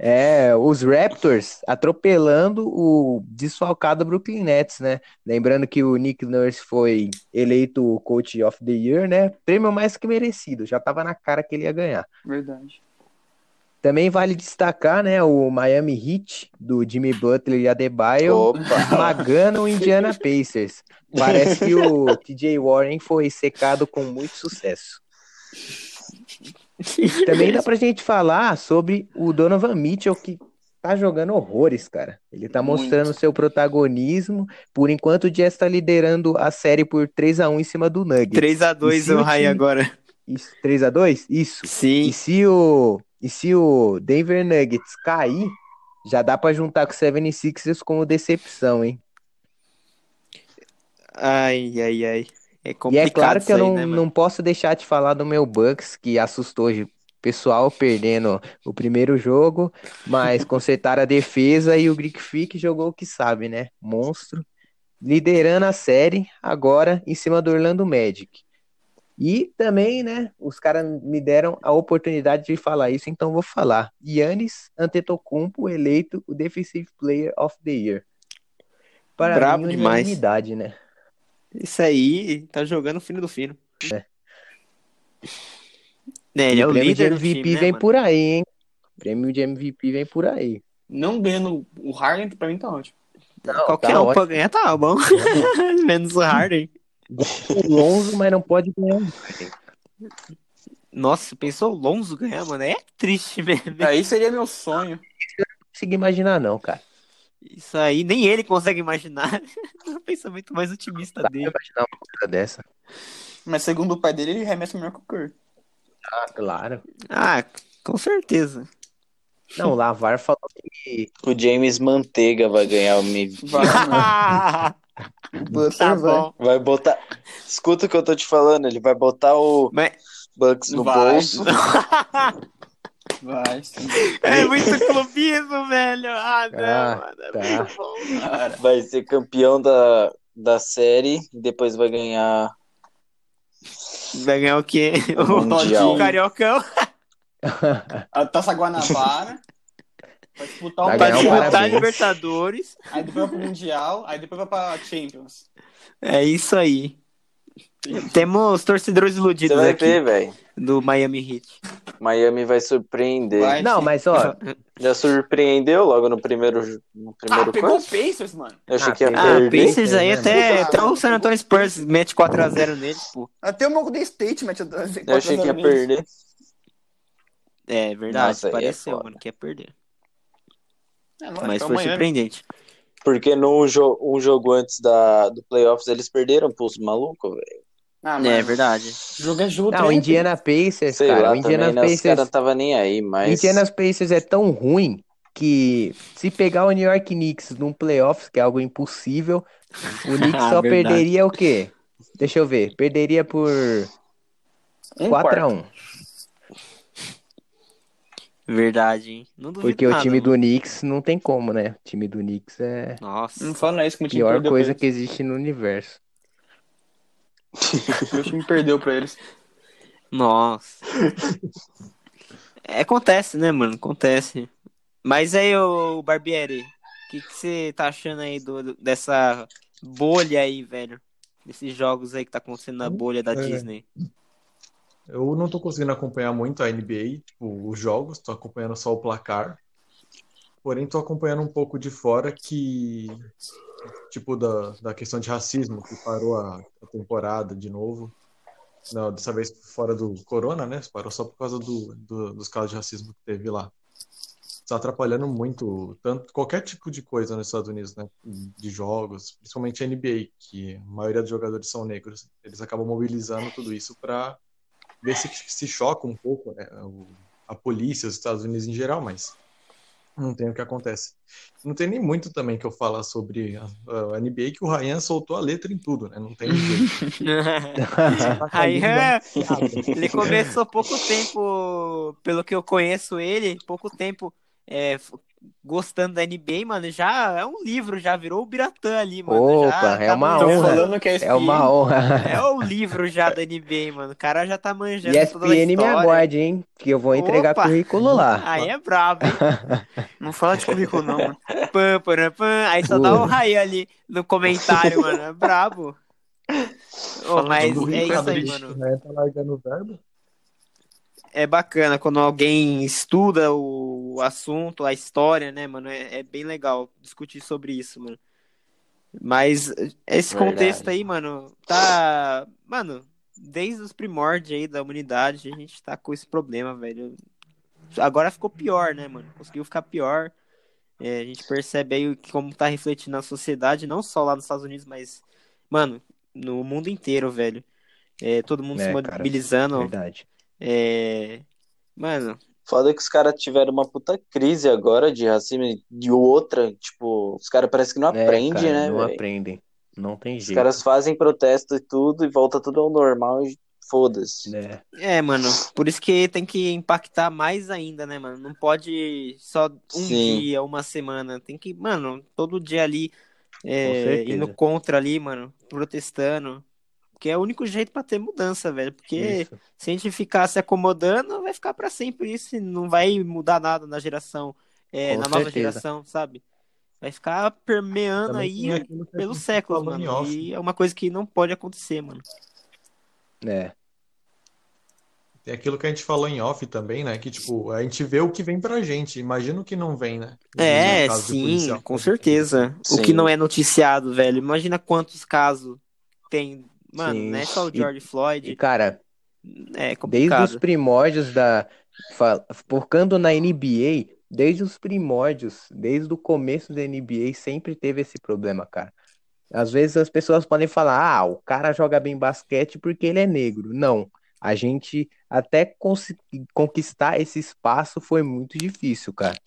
É, os Raptors atropelando o desfalcado Brooklyn Nets, né? Lembrando que o Nick Nurse foi eleito o Coach of the Year, né? Prêmio mais que merecido, já tava na cara que ele ia ganhar. Verdade. Também vale destacar, né, o Miami Heat do Jimmy Butler e Adebayo Opa! esmagando o Indiana (laughs) Pacers. Parece que o TJ Warren foi secado com muito sucesso. (laughs) Também dá pra gente falar sobre o Donovan Mitchell, que tá jogando horrores, cara. Ele tá Muito. mostrando seu protagonismo. Por enquanto, o Jazz tá liderando a série por 3 a 1 em cima do Nuggets. 3x2 E se o Rai agora. Isso, 3 a 2 Isso. Sim. E se o, e se o Denver Nuggets cair, já dá pra juntar com o 76ers como decepção, hein? Ai, ai, ai. É E complicado é claro que eu aí, não, né, não posso deixar de falar do meu Bucks, que assustou o pessoal perdendo o primeiro jogo, mas (laughs) consertaram a defesa e o Greek Freak jogou o que sabe, né? Monstro. Liderando a série, agora em cima do Orlando Magic. E também, né, os caras me deram a oportunidade de falar isso, então vou falar. Yannis Antetokounmpo eleito o Defensive Player of the Year. Para Brabo mim, demais. né? Isso aí tá jogando fino do fino. É. É, ele é o prêmio líder de do MVP time, né, vem mano? por aí, hein? Prêmio de MVP vem por aí. Não ganhando o Harden, pra mim tá ótimo. Qualquer tá um ótimo. pra ganhar tá bom. (laughs) Menos o Harden. O Lonzo, mas não pode ganhar. Nossa, pensou o Lonzo ganhar, mano? É triste mesmo. Aí seria meu sonho. Não consigo imaginar, não, cara. Isso aí, nem ele consegue imaginar. (laughs) É o pensamento mais otimista Não dele. imaginar uma coisa dessa. Mas segundo o pai dele, ele remessa melhor que o Curry. Ah, claro. Ah, com certeza. Não, o Lavar falou que O James Manteiga vai ganhar o MVP. Buster (laughs) tá vai. bom. Vai botar. Escuta o que eu tô te falando, ele vai botar o Mas Bucks no Vai. bolso. (laughs) Vai, é muito clubismo, velho. Ah, não, Ah, mano. É tá. muito bom. Cara, Vai ser campeão da, da série e depois vai ganhar. Vai ganhar o quê? O Mundial. O Cariocão. (laughs) a Taça Guanabara. Vai disputar Vai um disputar. Libertadores. Aí depois vai pro Mundial, aí depois vai pra Champions. É isso aí. Temos torcedores Você iludidos vai aqui ver, velho. do Miami Heat. Miami vai surpreender. Vai. Não, mas ó, (laughs) Já surpreendeu logo no primeiro, no Ah, primeiro pegou o? Pacers, mano. Eu achei Ah, que ia pegou. Ah, perder. Pacers aí né, até, mano? até o San Antonio Spurs mete 4x0 nele, pô. Até o Golden State mete Eu achei que ia perder. É verdade, Nossa, aí é pareceu, foda. mano, que ia perder. É, Mas foi surpreendente. Porque no jo um jogo antes da, do playoffs eles perderam pros malucos, velho. Ah, É verdade. Jogo é jogo. não, o treino é Indiana Pacers, Sei cara, lá o Indiana também, né? Os Pacers, caras não tava nem aí, o mas. Indiana Pacers é tão ruim que se pegar o New York Knicks num playoffs, que é algo impossível, o (laughs) Knicks Ah, só verdade. perderia o quê? Deixa eu ver, perderia por Um 4 a quarto. 1 Verdade, hein? Não duvido Porque o nada, time mano. do Knicks não tem como, né? O time do Knicks é Nossa. Não fala isso o time pior coisa que existe no universo. Meu time perdeu pra eles. Nossa. É, acontece, né, mano? Acontece. Mas aí, ô Barbieri, o que você tá achando aí do, do- dessa bolha aí, velho? Desses jogos aí que tá acontecendo na bolha da É. Disney. Eu não tô conseguindo acompanhar muito a NBA, tipo, os jogos, tô acompanhando só o placar. Porém, tô acompanhando um pouco de fora que, tipo, da, da questão de racismo, que parou a, a temporada de novo. Não, dessa vez fora do Corona, né? Parou só por causa do, do- dos casos de racismo que teve lá. Está atrapalhando muito, tanto qualquer tipo de coisa nos Estados Unidos, né? De jogos, principalmente NBA, que a maioria dos jogadores são negros. Eles acabam mobilizando tudo isso para ver se se choca um pouco, né? a polícia, os Estados Unidos em geral, mas não tem o que acontece. Não tem nem muito também que eu falar sobre a, a NBA, que o Ryan soltou a letra em tudo, né? Não tem (laughs) jeito. (laughs) Piada. ele começou pouco tempo, pelo que eu conheço ele, pouco tempo é, gostando da NBA, mano, já é um livro, já virou o Biratã ali, mano. Opa, já é tá uma honra. falando que é É uma honra. É o livro já da NBA, mano. O cara já tá manjando E toda a ESPN me história. aguarde, hein? Que eu vou entregar Opa. currículo lá. Aí é brabo, hein? (laughs) Não fala de currículo, não, mano. Pam, pam, pam. Aí só dá o raio ali no comentário, mano. É brabo. Ô, mas é isso aí, mano. né? Tá largando o verbo. É bacana quando alguém estuda o assunto, a história, né, mano? É, é bem legal discutir sobre isso, mano. Mas esse Verdade. contexto aí, mano, tá. Mano, desde os primórdios aí da humanidade, a gente tá com esse problema, velho. Agora ficou pior, né, mano? Conseguiu ficar pior. É, a gente percebe aí que como tá refletindo na sociedade, não só lá nos Estados Unidos, mas, mano, no mundo inteiro, velho. É, todo mundo É, se cara, mobilizando. Verdade. É... Mano, Foda que os caras tiveram uma puta crise agora de racismo e outra, tipo, os caras parecem que não É, aprendem, cara, né, Não velho? aprendem. Não tem Os jeito. caras fazem protesto e tudo e volta tudo ao normal e foda-se. É, é, mano, por isso que tem que impactar mais ainda, né, mano? Não pode só um Sim. dia, uma semana. Tem que, mano, todo dia ali é, indo contra ali, mano, protestando. Porque é o único jeito pra ter mudança, velho. Porque isso. se a gente ficar se acomodando, vai ficar pra sempre isso e não vai mudar nada na geração, é, na nova certeza. geração, sabe? Vai ficar permeando Também aí falou em mano. off. E é uma coisa que não pode acontecer, mano. É. Tem aquilo que a gente falou em off também, né? Que, tipo, a gente vê o que vem pra gente. Imagina o que não vem, né? É, sim, com certeza. O Sim. que não é noticiado, velho. Imagina quantos casos tem. Mano, Sim. não é só o E- George E, Floyd. cara, É desde complicado. os primórdios da. Focando na NBA, desde os primórdios, desde o começo da NBA, sempre teve esse problema, cara. Às vezes as pessoas podem falar, ah, o cara joga bem basquete porque ele é negro. Não. A gente até conquistar esse espaço foi muito difícil, cara.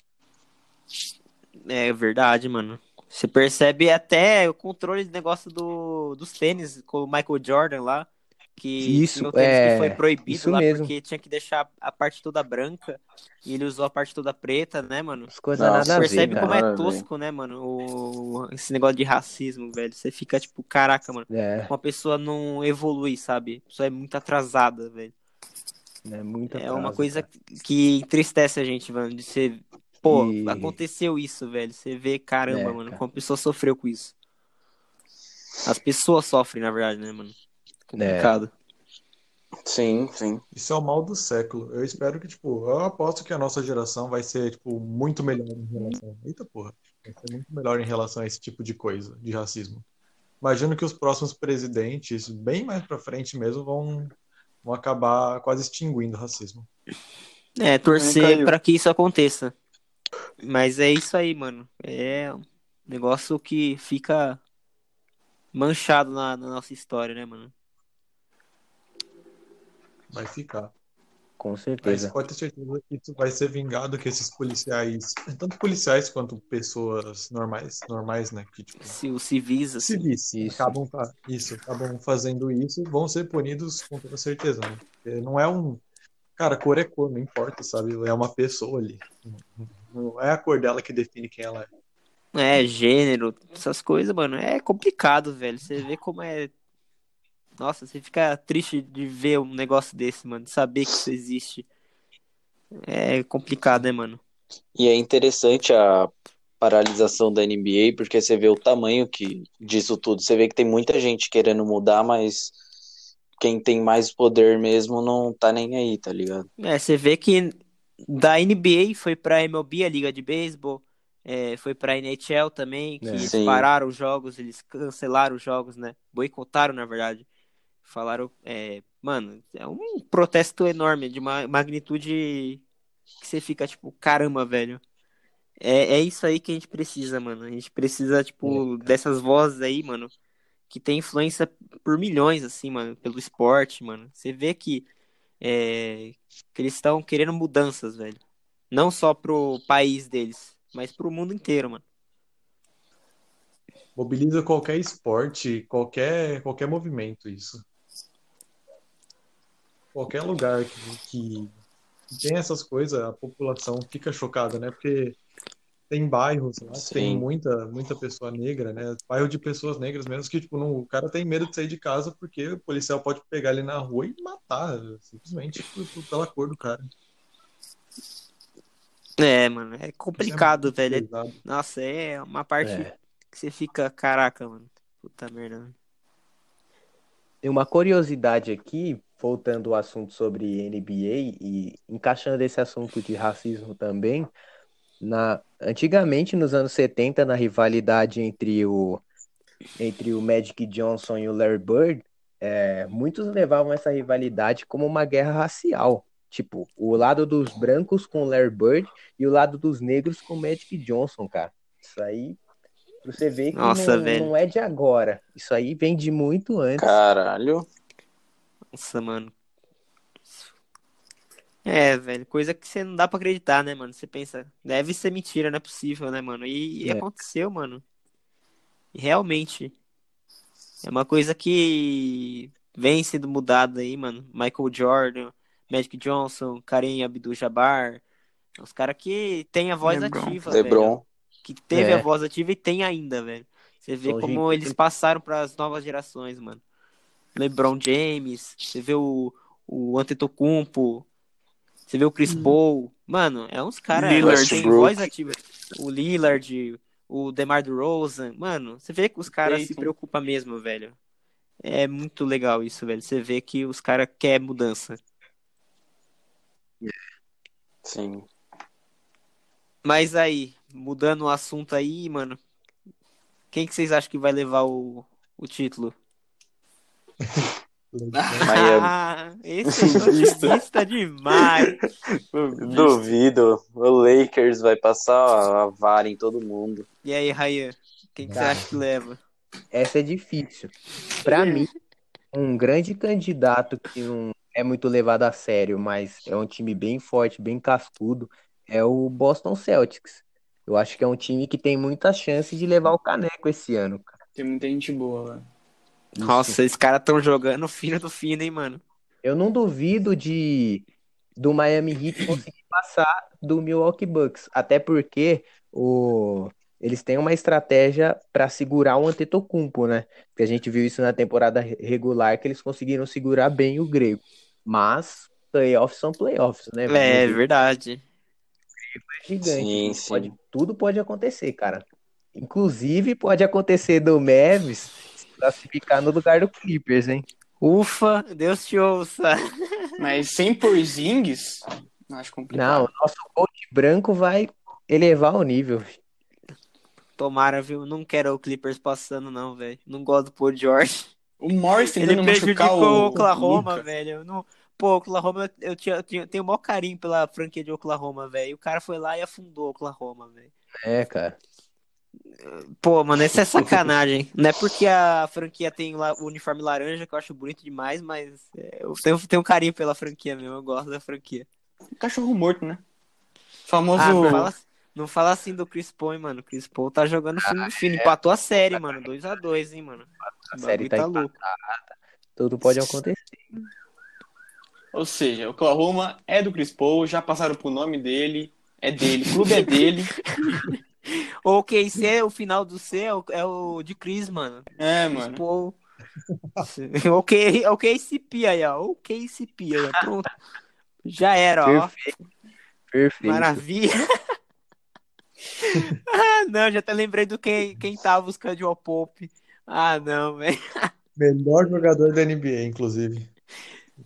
É verdade, mano. Você percebe até o controle de negócio do, dos tênis com o Michael Jordan lá. Que Isso, é, que foi proibido isso lá mesmo. porque tinha que deixar a parte toda branca e ele usou a parte toda preta, né, mano? As coisas Nossa, nada percebe cara. como é tosco, né, mano? O, esse negócio de racismo, velho. Você fica tipo, caraca, mano. É, Uma pessoa não evolui, sabe? A pessoa é muito atrasada, velho. é muito É uma coisa que entristece a gente, mano. De ser. Pô, E- aconteceu isso, velho. Você vê, caramba, É, mano, cara. como a pessoa sofreu com isso. As pessoas sofrem, na verdade, né, mano? Complicado. Sim, sim. Isso é o mal do século. Eu espero que, tipo, eu aposto que a nossa geração vai ser, tipo, muito melhor em relação. Eita porra. Vai ser muito melhor em relação a esse tipo de coisa, de racismo. Imagino que os próximos presidentes, bem mais pra frente mesmo, vão, vão acabar quase extinguindo o racismo. É, torcer pra que isso aconteça. Mas é isso aí, mano. É um negócio que fica manchado na, na nossa história, né, mano? Vai ficar. Com Mas certeza. pode ter certeza que isso vai ser vingado, que esses policiais, tanto policiais quanto pessoas normais, normais, né, que tipo, Se os civis, assim. civis Isso. acabam isso, acabam fazendo isso, vão ser punidos com toda certeza, né? Porque não é um cara, cor é cor, não importa, sabe? É uma pessoa ali. Não é a cor dela que define quem ela é. É, gênero, essas coisas, mano. É complicado, velho. Você vê como é. Nossa, você fica triste de ver um negócio desse, mano. De saber que isso existe. É complicado, né, mano? E é interessante a paralisação da NBA, porque você vê o tamanho que disso tudo. Você vê que tem muita gente querendo mudar, mas quem tem mais poder mesmo não tá nem aí, tá ligado? É, você vê que da NBA foi pra MLB, a Liga de Beisebol. é, foi pra NHL também, que É. eles Sim. pararam os jogos, eles cancelaram os jogos, né? Boicotaram, na verdade. Falaram, é, mano, é um protesto enorme, de uma magnitude que você fica, tipo, caramba, velho. É, é isso aí que a gente precisa, mano. A gente precisa, tipo, dessas vozes aí, mano, que tem influência por milhões, assim, mano, pelo esporte, mano. Você vê que, é, que eles estão querendo mudanças, velho. Não só pro país deles, mas pro mundo inteiro, mano. Mobiliza qualquer esporte, qualquer, qualquer movimento, isso. Qualquer lugar que, que tem essas coisas, a população fica chocada, né? Porque tem bairros lá Sim. tem muita, muita pessoa negra, né? Bairro de pessoas negras mesmo, que, tipo, não, o cara tem medo de sair de casa porque o policial pode pegar ele na rua e matar, simplesmente por- por- pela cor do cara. É, mano, é complicado, é velho. muito pesado. Nossa, é uma parte É. que você fica, caraca, mano. Puta merda. mano. Tem uma curiosidade aqui, voltando ao assunto sobre NBA e encaixando esse assunto de racismo também. Na, antigamente, nos anos 70, na rivalidade entre o, entre o Magic Johnson e o Larry Bird, é, muitos levavam essa rivalidade como uma guerra racial. Tipo, o lado dos brancos com o Larry Bird e o lado dos negros com o Magic Johnson, cara. Isso aí, você vê que Nossa, não, velho. não é de agora. Isso aí vem de muito antes. Caralho. Nossa, mano. É, velho, coisa que você não dá pra acreditar, né, mano? Você pensa, deve ser mentira, não é possível, né, mano? E, e É. aconteceu, mano. E realmente. É uma coisa que vem sendo mudada aí, mano. Michael Jordan, Magic Johnson, Kareem Abdul-Jabbar. Os caras que tem a voz LeBron. ativa, velho. LeBron. Que teve É. a voz ativa e tem ainda, velho. Você vê São como gigantes. eles passaram para as novas gerações, mano. LeBron James, você vê o, o Antetokounmpo, você vê o Chris Paul. Mano, é uns caras que tem voz ativa. O Lillard, o DeMar DeRozan. Mano, você vê que os caras se preocupam mesmo, velho. É muito legal isso, velho. Você vê que os caras querem mudança. Sim. Mas aí, mudando o assunto aí, mano. Quem que vocês acham que vai levar o, o título? (laughs) Miami. Ah, (laughs) esse é otimista demais. (laughs) Duvido. O Lakers vai passar a vara em todo mundo. E aí, Rayan, quem que você Cara. acha que leva? Essa é difícil. Pra mim, um grande candidato que não é muito levado a sério, mas é um time bem forte, bem cascudo, é o Boston Celtics. Eu acho que é um time que tem muita chance de levar o caneco esse ano, cara. Tem muita gente boa, velho. Isso. Nossa, esses caras tão jogando fino do fino, hein, mano? Eu não duvido de do Miami Heat conseguir passar do Milwaukee Bucks, até porque o eles têm uma estratégia para segurar o Antetokounmpo, né? Que a gente viu isso na temporada re- regular que eles conseguiram segurar bem o grego. Mas playoffs são playoffs, né? É, verdade. é gigante. Sim, Pode- sim. tudo pode acontecer, cara. Inclusive pode acontecer do Mavis classificar no lugar do Clippers, hein? Ufa, Deus te ouça. (laughs) Mas sem Porzingis, acho complicado. Não, o nosso coach branco vai elevar o nível. Tomara, viu? Não quero o Clippers passando, não, velho. Não gosto do Paul George. O Morris Ele prejudicou o, o Oklahoma, Luka. velho. Não... Pô, Oklahoma, eu, tinha, eu tinha- tenho o maior carinho pela franquia de Oklahoma, velho. O cara foi lá e afundou o Oklahoma, velho. É, cara. Pô, mano, isso é sacanagem. Não é porque a franquia tem o uniforme laranja, que eu acho bonito demais, mas é, eu tenho, tenho um carinho pela franquia mesmo. Eu gosto da franquia. Cachorro morto, né? Famoso. Ah, não fala, não fala assim do Chris Paul, hein, mano. O Chris Paul tá jogando fino, fino. Empatou a série, mano. 2x2, hein, mano. A série tá tá louco. Tudo pode acontecer. Ou seja, o Oklahoma é do Chris Paul, já passaram pro nome dele, é dele, o clube é dele. (laughs) O KC, o final do C é o, é o de Chris, mano. É, mano. (laughs) Paul. ok, ok, KCP aí, ó. O KCP aí, ó. Pronto. Já era, ó. Perfeito. Perfeito. Maravilha. (laughs) ah, não, já até lembrei do quem, quem tava buscando de Pop. Ah, não, velho. Melhor jogador da NBA, inclusive.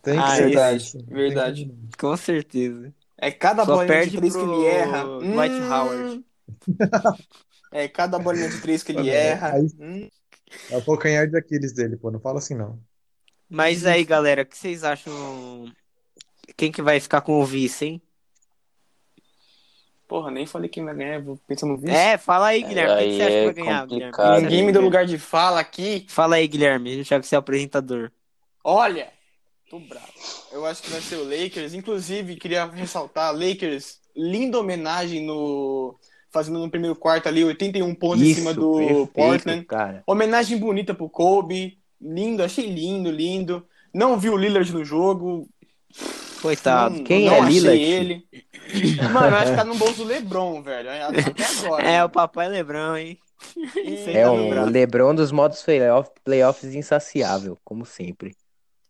Tem que Ah, ser verdade, que- verdade. Com certeza. É cada Só bolinha de três que ele erra. Dwight Hum. Howard. (laughs) É cada bolinha de três que ele Aí- erra. Hum. É o calcanhar de Aquiles dele, pô. Não fala assim, não. Mas aí, galera, o que vocês acham? Quem que vai ficar com o vice, hein? Porra, nem falei quem vai ganhar, vou pensar no vice. É, fala aí, Guilherme. Quem que você acha que Aí vai é ganhar, Guilherme? complicado. Ninguém me deu lugar de fala aqui. Fala aí, Guilherme, já que você é o apresentador. Olha, tô bravo. Eu acho que vai ser o Lakers. Inclusive, queria ressaltar, Lakers, linda homenagem no. Fazendo no primeiro quarto ali, 81 pontos em cima do perfeito, Portland. cara. Homenagem bonita pro Kobe. Lindo, achei lindo, lindo. Não vi o Lillard no jogo. Coitado. Não- Quem não é Lillard? ele. Mano, eu acho que tá no bolso do Lebron, velho. Até agora. É, o papai Lebrão, hein? E- É tá o no braço. Lebron dos modos playoff, playoffs insaciável, como sempre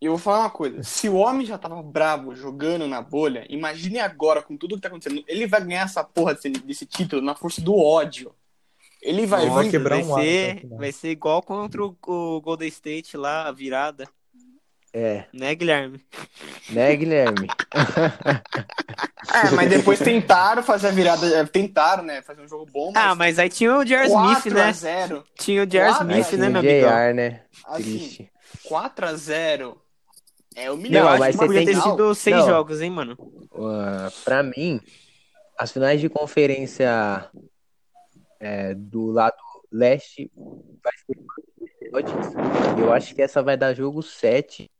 eu vou falar uma coisa. Se o homem já tava bravo jogando na bolha, imagine agora com tudo que tá acontecendo. Ele vai ganhar essa porra desse, desse título na força do ódio. Ele vai Nossa, quebrar vai um ser, ar, vai ser igual contra o, o Golden State lá, a virada. É. Né, Guilherme? Né, Guilherme? (laughs) é, mas depois tentaram fazer a virada. É, tentaram, né? Fazer um jogo bom. Mas... Ah, mas aí tinha o Jar Smith, né? 0. Tinha o Jar Smith, né, meu amigo? né? Assim, 4x0 é humilhante. Não, acho mas podia tem ter sido seis Não. jogos, hein, mano? Uh, pra mim, as finais de conferência é, do lado leste vai ser. Eu acho que essa vai dar jogo 7.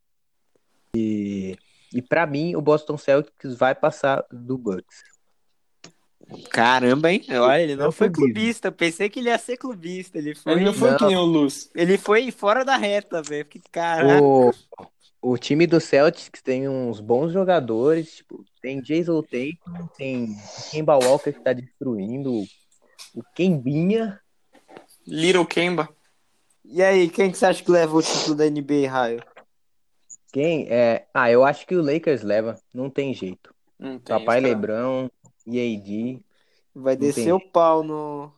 E, e pra mim, o Boston Celtics vai passar do Bucks. Caramba, hein? Olha, ele não Não foi clubismo. clubista. Eu pensei que ele ia ser clubista. Ele foi, Ele não foi Não. que nem o Luz. ele foi fora da reta, velho. Que caraca. O, o time do Celtics tem uns bons jogadores, tipo, tem Jason Tatum, tem Kemba Walker que tá destruindo, o Kembinha. Little Kemba. E aí, quem que você acha que leva o título da NBA, Raio? Quem é? Ah, eu acho que o Lakers leva, não tem jeito. Não tem, Papai os caras- Lebrão e AD. Vai descer tem. o pau no,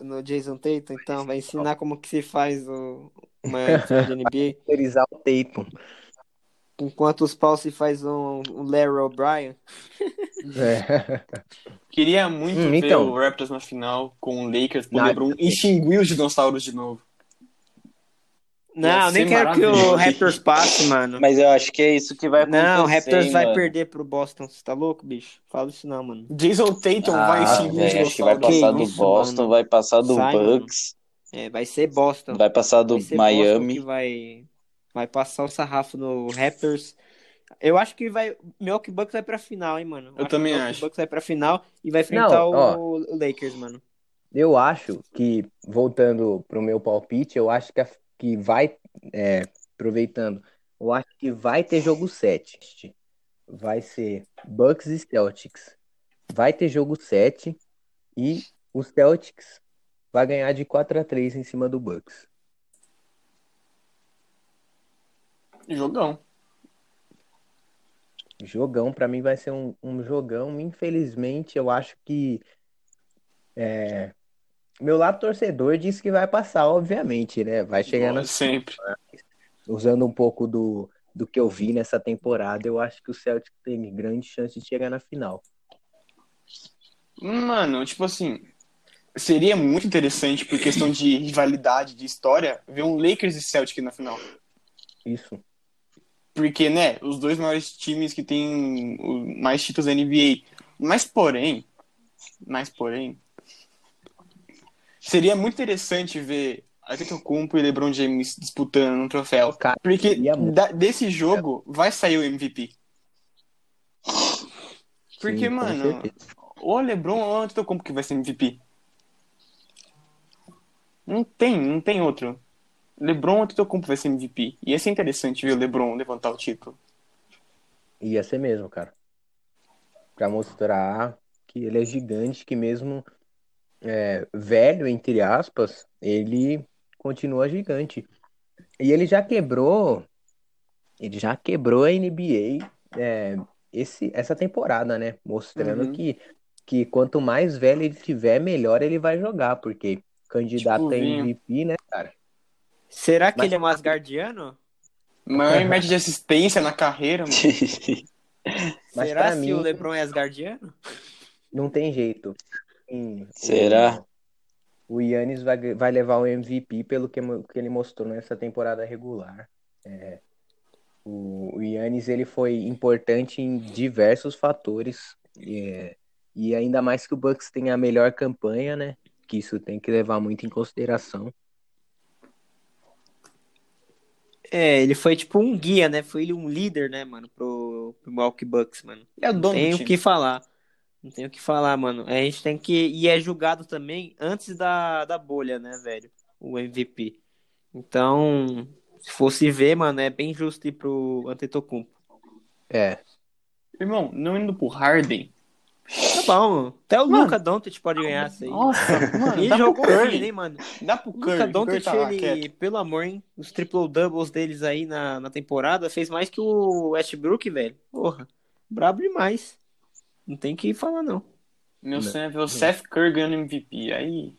no Jason Tatum, então. Vai ensinar como que se faz o, (laughs) o maior time da NBA. Terceirizar o Tatum. Enquanto os paus se faz um, um Larry O'Brien. É. (laughs) Queria muito Hum, ver então. o Raptors na final com o Lakers, pro Não, LeBron extinguir os dinossauros de novo. Não, nem quero que o. Raptors passe, (laughs) mano. Mas eu acho que é isso que vai acontecer. Não, o Raptors vai mano. perder pro Boston. Você tá louco, bicho? Fala isso não, mano. Jason Tatum vai Ah, extinguir os velho, acho que vai dinossauros. passar Que do isso, Boston, mano. vai passar do Sai, mano. É, vai ser Boston. vai passar do Vai Miami. que vai, vai passar o sarrafo no Raptors. Eu acho que vai. Milwaukee Bucks vai pra final, hein, mano. Eu que também o Milwaukee acho. Bucks vai pra final e vai enfrentar Não, o, o Lakers, mano. Eu acho que, voltando pro meu palpite, eu acho que, a- que vai, é, aproveitando, eu acho que vai ter jogo 7. Vai ser Bucks e Celtics. Vai ter jogo 7 e o Celtics vai ganhar de 4 a 3 em cima do Bucks. Jogão. Jogão, pra mim vai ser um, um jogão. Infelizmente, eu acho que é, meu lado torcedor disse que vai passar, obviamente, né? Vai chegar na Sempre. usando um pouco do, do que eu vi nessa temporada, eu acho que o Celtic tem grande chance de chegar na final. Mano, tipo assim, seria muito interessante por questão de rivalidade, de história, ver um Lakers e Celtic na final. Isso. Porque, né, os dois maiores times que têm mais títulos da NBA. Mas, porém, mas, porém, seria muito interessante ver Antetokounmpo e LeBron James disputando um troféu. Cara, Porque da- desse jogo vai sair o MVP. Porque, Sim, mano, ou LeBron ou Antetokounmpo que vai ser MVP. Não tem, não tem outro. LeBron ou Antetokounmpo vai ser MVP. Ia ser interessante ver o LeBron levantar o título. Ia ser mesmo, cara. Pra mostrar que ele é gigante, que mesmo é, velho, entre aspas, ele continua gigante. E ele já quebrou. Ele já quebrou a NBA é, esse, essa temporada, né? Mostrando Uhum. que, que quanto mais velho ele tiver, melhor ele vai jogar, porque candidato Tipo a. MVP, né, cara? Será que Mas- ele é um Asgardiano? Maior média de assistência na carreira, mano. (laughs) Mas Será que mim- o LeBron é Asgardiano? Não tem jeito. Sim, Será? O, Yannis vai, vai levar o MVP pelo que, que ele mostrou nessa temporada regular. É, o, o Yannis ele foi importante em diversos fatores. é, e ainda mais que o Bucks tem a melhor campanha, né? Que isso tem que levar muito em consideração. É, ele foi tipo um guia, né? Foi ele um líder, né, mano, pro, pro Milwaukee Bucks, mano. É o Não dono tem do o que falar. Não tem o que falar, mano. A gente tem que. E é julgado também antes da, da bolha, né, velho? O MVP. Então, se fosse ver, mano, é bem justo ir pro Antetokounmpo. É. Irmão, não indo pro Harden. Tá bom, até o Mano. Luca Doncic pode ganhar isso aí. Nossa, mano, pro jogou bem, Curry. hein, mano? Dá pro O Curry. Luca Doncic, tá lá, ele, quieto. pelo amor, hein? Os triple doubles deles aí na, na temporada fez mais que o Westbrook, velho. Porra, brabo demais. Não tem que falar, não. Meu sonho é ver o Seth Curry ganhando MVP. Aí.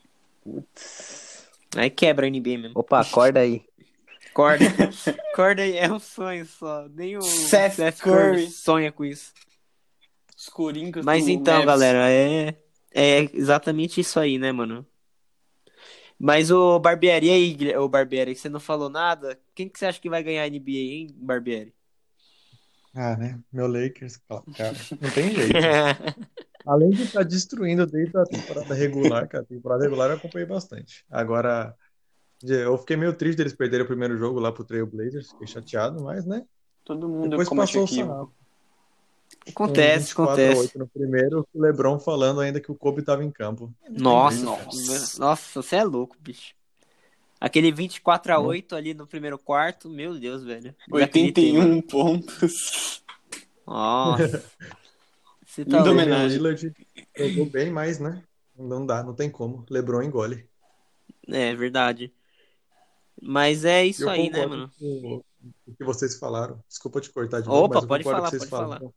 Aí quebra a NBA mesmo. Opa, acorda aí. Corda. (laughs) Corda aí é um sonho só. Nem o Seth Seth, Curry. Curry sonha com isso. Os Coringas Mas do então, Mavs. galera, é, é exatamente isso aí, né, mano? Mas o Barbieri aí, ô Barbieri, que você não falou nada, quem que você acha que vai ganhar a NBA, hein, Barbieri? Ah, né? Meu Lakers, cara. Não tem jeito. (laughs) Além de estar destruindo desde a temporada regular, cara. A temporada regular eu acompanhei bastante. Agora, eu fiquei meio triste deles perderem o primeiro jogo lá pro Trail Blazers. Fiquei chateado, mas, né? Todo mundo Depois passou o sarrafo. Acontece, 24 a acontece. 8 no primeiro, o LeBron falando ainda que o Kobe tava em campo. Nossa, Nossa. nossa, você é louco, bicho. Aquele 24 a 8 ali no primeiro quarto, meu Deus, velho. Desacreditei, mano. 81 pontos. Nossa. (laughs) Você tá Linda homenagem. Lillard jogou bem, mas, né? Não dá, não tem como. LeBron engole. É verdade. Mas é isso Eu aí, né, mano? o que vocês falaram. Desculpa te cortar de novo, Opa, mas eu pode falar, o que vocês pode falaram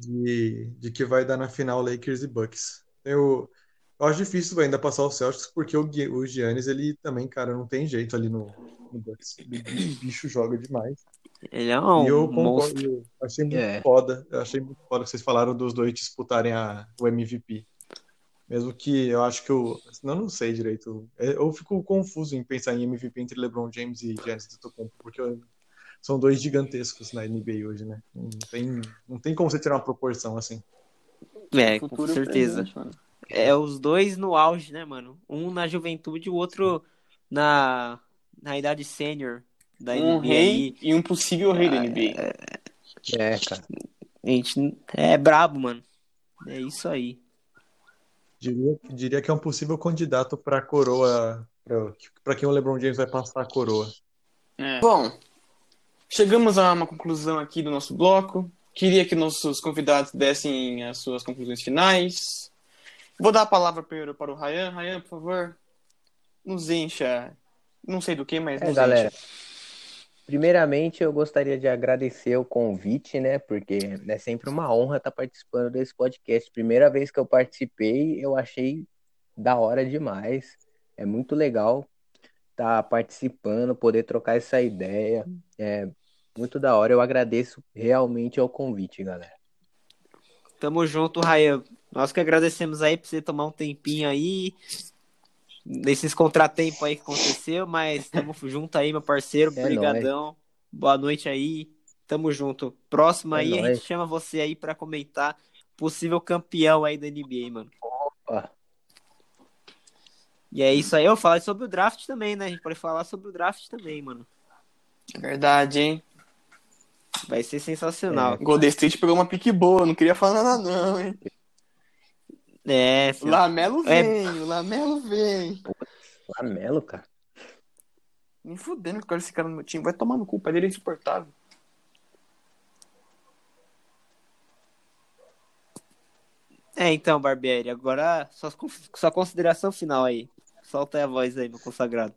de, de que vai dar na final Lakers e Bucks. Eu, eu acho difícil ainda passar o Celtics, porque o, o Giannis, ele também, cara, não tem jeito ali no, no Bucks. O bicho, joga demais. Ele é um e eu concordo, eu achei muito É. foda. Eu achei muito foda que vocês falaram dos dois disputarem a, o MVP. Mesmo que eu acho que eu. Eu não sei direito. Eu fico confuso em pensar em MVP entre LeBron James e Giannis Antetokounmpo, porque eu- são dois gigantescos na NBA hoje, né? Não tem, não tem como você tirar uma proporção assim. É, com Futuro certeza. presente. É os dois no auge, né, mano? Um na juventude e o outro na, na idade sênior da Um NBA. rei e um possível rei da NBA. É, cara. A gente é brabo, mano. É isso aí. Diria, diria que é um possível candidato para coroa, para quem o LeBron James vai passar a coroa. É. Bom, chegamos a uma conclusão aqui do nosso bloco. Queria que nossos convidados dessem as suas conclusões finais. Vou dar a palavra primeiro para o Ryan. Ryan, por favor, nos encha. Não sei do que, mas É, nos galera. encha. Primeiramente, eu gostaria de agradecer o convite, né? Porque é sempre uma honra estar participando desse podcast. Primeira vez que eu participei, eu achei da hora demais. É muito legal estar participando, poder trocar essa ideia. É muito da hora. Eu agradeço realmente ao convite, galera. Tamo junto, Raia. Nós que agradecemos aí por você tomar um tempinho aí. Desses contratempos aí que aconteceu, mas tamo (laughs) junto aí, meu parceiro. É Brigadão. Boa noite aí. Tamo junto. Próximo É aí, a nóis. gente chama você aí pra comentar possível campeão aí da NBA, mano. Opa. E é isso aí. Eu falar sobre o draft também, né? A gente pode falar sobre o draft também, mano. Verdade, hein? Vai ser sensacional. Golden State pegou uma pique boa, não queria falar nada, não, hein? É, O filho. Lamelo É. vem, o Lamelo vem. Lamelo, cara. Me fudendo que eu quero esse cara no meu time. Vai tomar no cu, o pai dele é insuportável. É, então, Barbieri, agora sua, sua consideração final aí. Solta aí a voz aí, meu consagrado.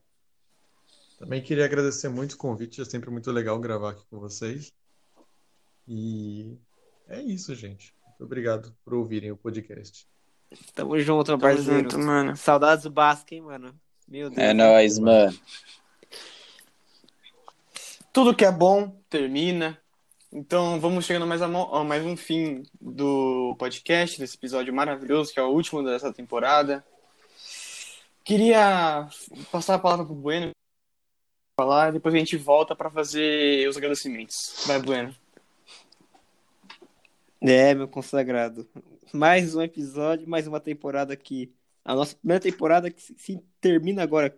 Também queria agradecer muito o convite, é sempre muito legal gravar aqui com vocês. E é isso, gente. Muito obrigado por ouvirem o podcast. Tamo junto, meu Tamo parceiro. junto, mano. Saudades do Basque, hein, mano? Meu Deus. É nóis, mano. Tudo que é bom termina. Então vamos chegando mais a, mo- a mais um fim do podcast, desse episódio maravilhoso, que é o último dessa temporada. Queria passar a palavra pro Bueno falar, e depois a gente volta para fazer os agradecimentos. Vai, Bueno. É, meu consagrado. Mais um episódio, mais uma temporada aqui. A nossa primeira temporada que se, termina agora.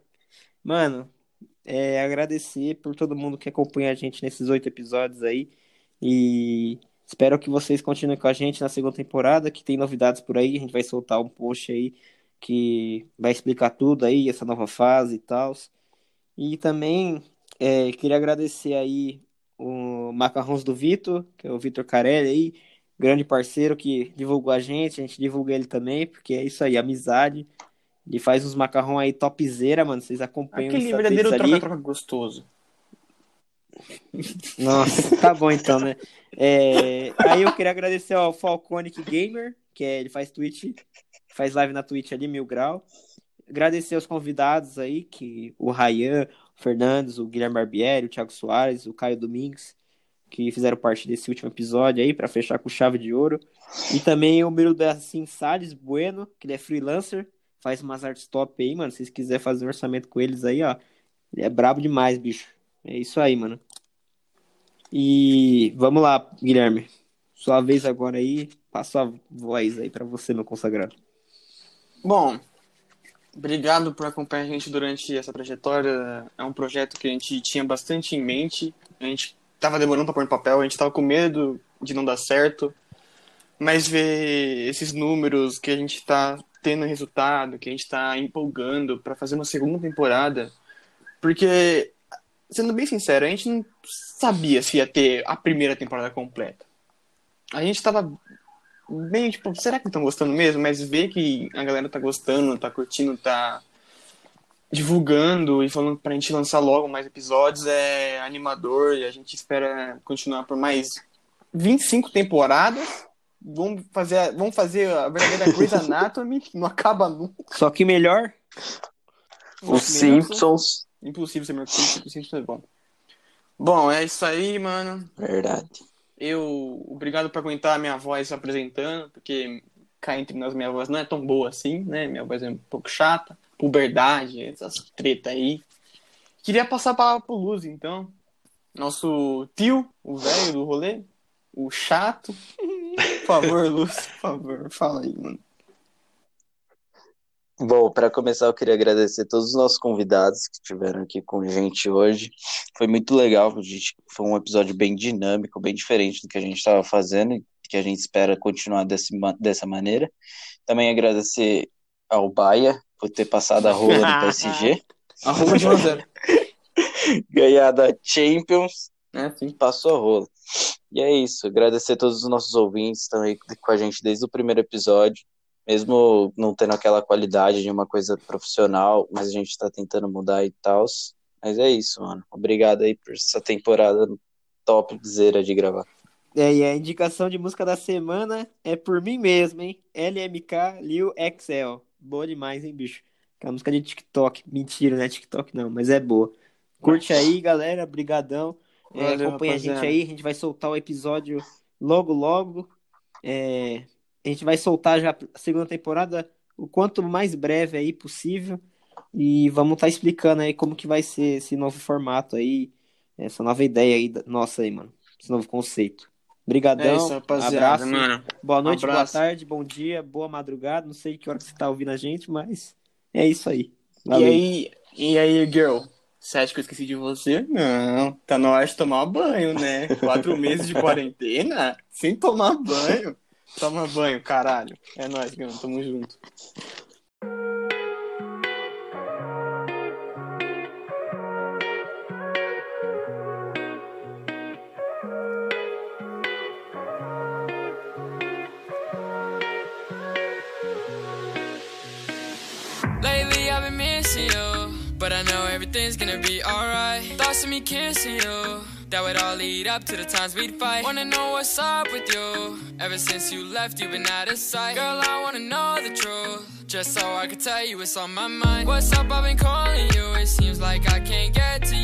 Mano, é agradecer por todo mundo que acompanha a gente nesses oito episódios aí. E espero que vocês continuem com a gente na segunda temporada, que tem novidades por aí. A gente vai soltar um post aí que vai explicar tudo aí, essa nova fase e tal. E também é, queria agradecer aí o Macarrões do Vitor, que é o Vitor Carelli aí, grande parceiro que divulgou a gente, a gente divulga ele também, porque é isso aí, amizade. Ele faz uns macarrão aí topzera, mano. Vocês acompanham Aquele verdadeiro troca-troca gostoso. (laughs) Nossa, tá bom então, né? É, aí eu queria agradecer ao Falconic Gamer, que é, ele faz Twitch, faz live na Twitch ali, Mil Grau. Agradecer aos convidados aí, que o Rayan, o Fernandes, o Guilherme Barbieri, o Thiago Soares, o Caio Domingues, que fizeram parte desse último episódio aí, para fechar com chave de ouro. E também o Miro da Assim Salles Bueno, que ele é freelancer, faz umas artes top aí, mano. Se vocês quiserem fazer um orçamento com eles aí, ó. Ele é brabo demais, bicho. É isso aí, mano. E vamos lá, Guilherme. Sua vez agora aí. Passo a voz aí pra você, meu consagrado. Bom, obrigado por acompanhar a gente durante essa trajetória. É um projeto que a gente tinha bastante em mente. A gente tava demorando pra pôr no papel, a gente tava com medo de não dar certo. Mas ver esses números que a gente tá tendo resultado, que a gente tá empolgando pra fazer uma segunda temporada. Porque, sendo bem sincero, a gente não sabia se ia ter a primeira temporada completa. A gente tava bem, tipo, será que estão gostando mesmo? Mas ver que a galera tá gostando, tá curtindo, tá divulgando e falando pra gente lançar logo mais episódios é animador e a gente espera continuar por mais 25 temporadas. Vamos fazer, a- vamos fazer a verdadeira (laughs) Grey's Anatomy, que não acaba nunca. Só que melhor. Os Simpsons. Impossível ser melhor que os Simpsons é bom. Bom, é isso aí, mano. Verdade. Eu, obrigado por aguentar a minha voz se apresentando, porque cá entre nós minha voz não é tão boa assim, né? Minha voz é um pouco chata, puberdade, essas treta aí. Queria passar a palavra pro Luz, então. Nosso tio, o velho do rolê, o chato. (laughs) Por favor, Luz, por favor, fala aí, mano. Bom, para começar, eu queria agradecer todos os nossos convidados que estiveram aqui com a gente hoje. Foi muito legal, gente, foi um episódio bem dinâmico, bem diferente do que a gente estava fazendo e que a gente espera continuar desse, dessa maneira. Também agradecer ao Baia por ter passado a rola no PSG, (laughs) Arroba de 1 a 0. ganhado a Champions, É, sim. passou a rola. E é isso, agradecer a todos os nossos ouvintes que estão aí com a gente desde o primeiro episódio. Mesmo não tendo aquela qualidade de uma coisa profissional, mas a gente está tentando mudar e tal. Mas é isso, mano. Obrigado aí por essa temporada top zera de gravar. É, e a indicação de música da semana é por mim mesmo, hein? LMK Lil XL. Boa demais, hein, bicho? Aquela música de TikTok. Mentira, não é TikTok não, mas é boa. Curte aí, galera. Brigadão. É, acompanha a gente rapaziada. aí. A gente vai soltar o episódio logo, logo. É, a gente vai soltar já a segunda temporada o quanto mais breve aí possível. E vamos estar explicando aí como que vai ser esse novo formato aí. Essa nova ideia aí nossa aí, mano. Esse novo conceito. Obrigadão. É isso, rapaziada, abraço. mano. Boa noite, boa Abraço. tarde, bom dia, boa madrugada. Não sei que hora que você tá ouvindo a gente, mas é isso aí. E Valeu. aí, e aí, girl? Você acha que eu esqueci de você? Não, tá na hora de tomar banho, né? Quatro meses de quarentena sem tomar banho. Toma banho, caralho. É nóis, girl. Tamo junto. Of me kissing you, that would all lead up to the times we'd fight. Wanna know what's up with you? Ever since you left, you've been out of sight. Girl, I wanna know the truth, just so I can tell you what's on my mind. What's up? I've been calling you. It seems like I can't get to you.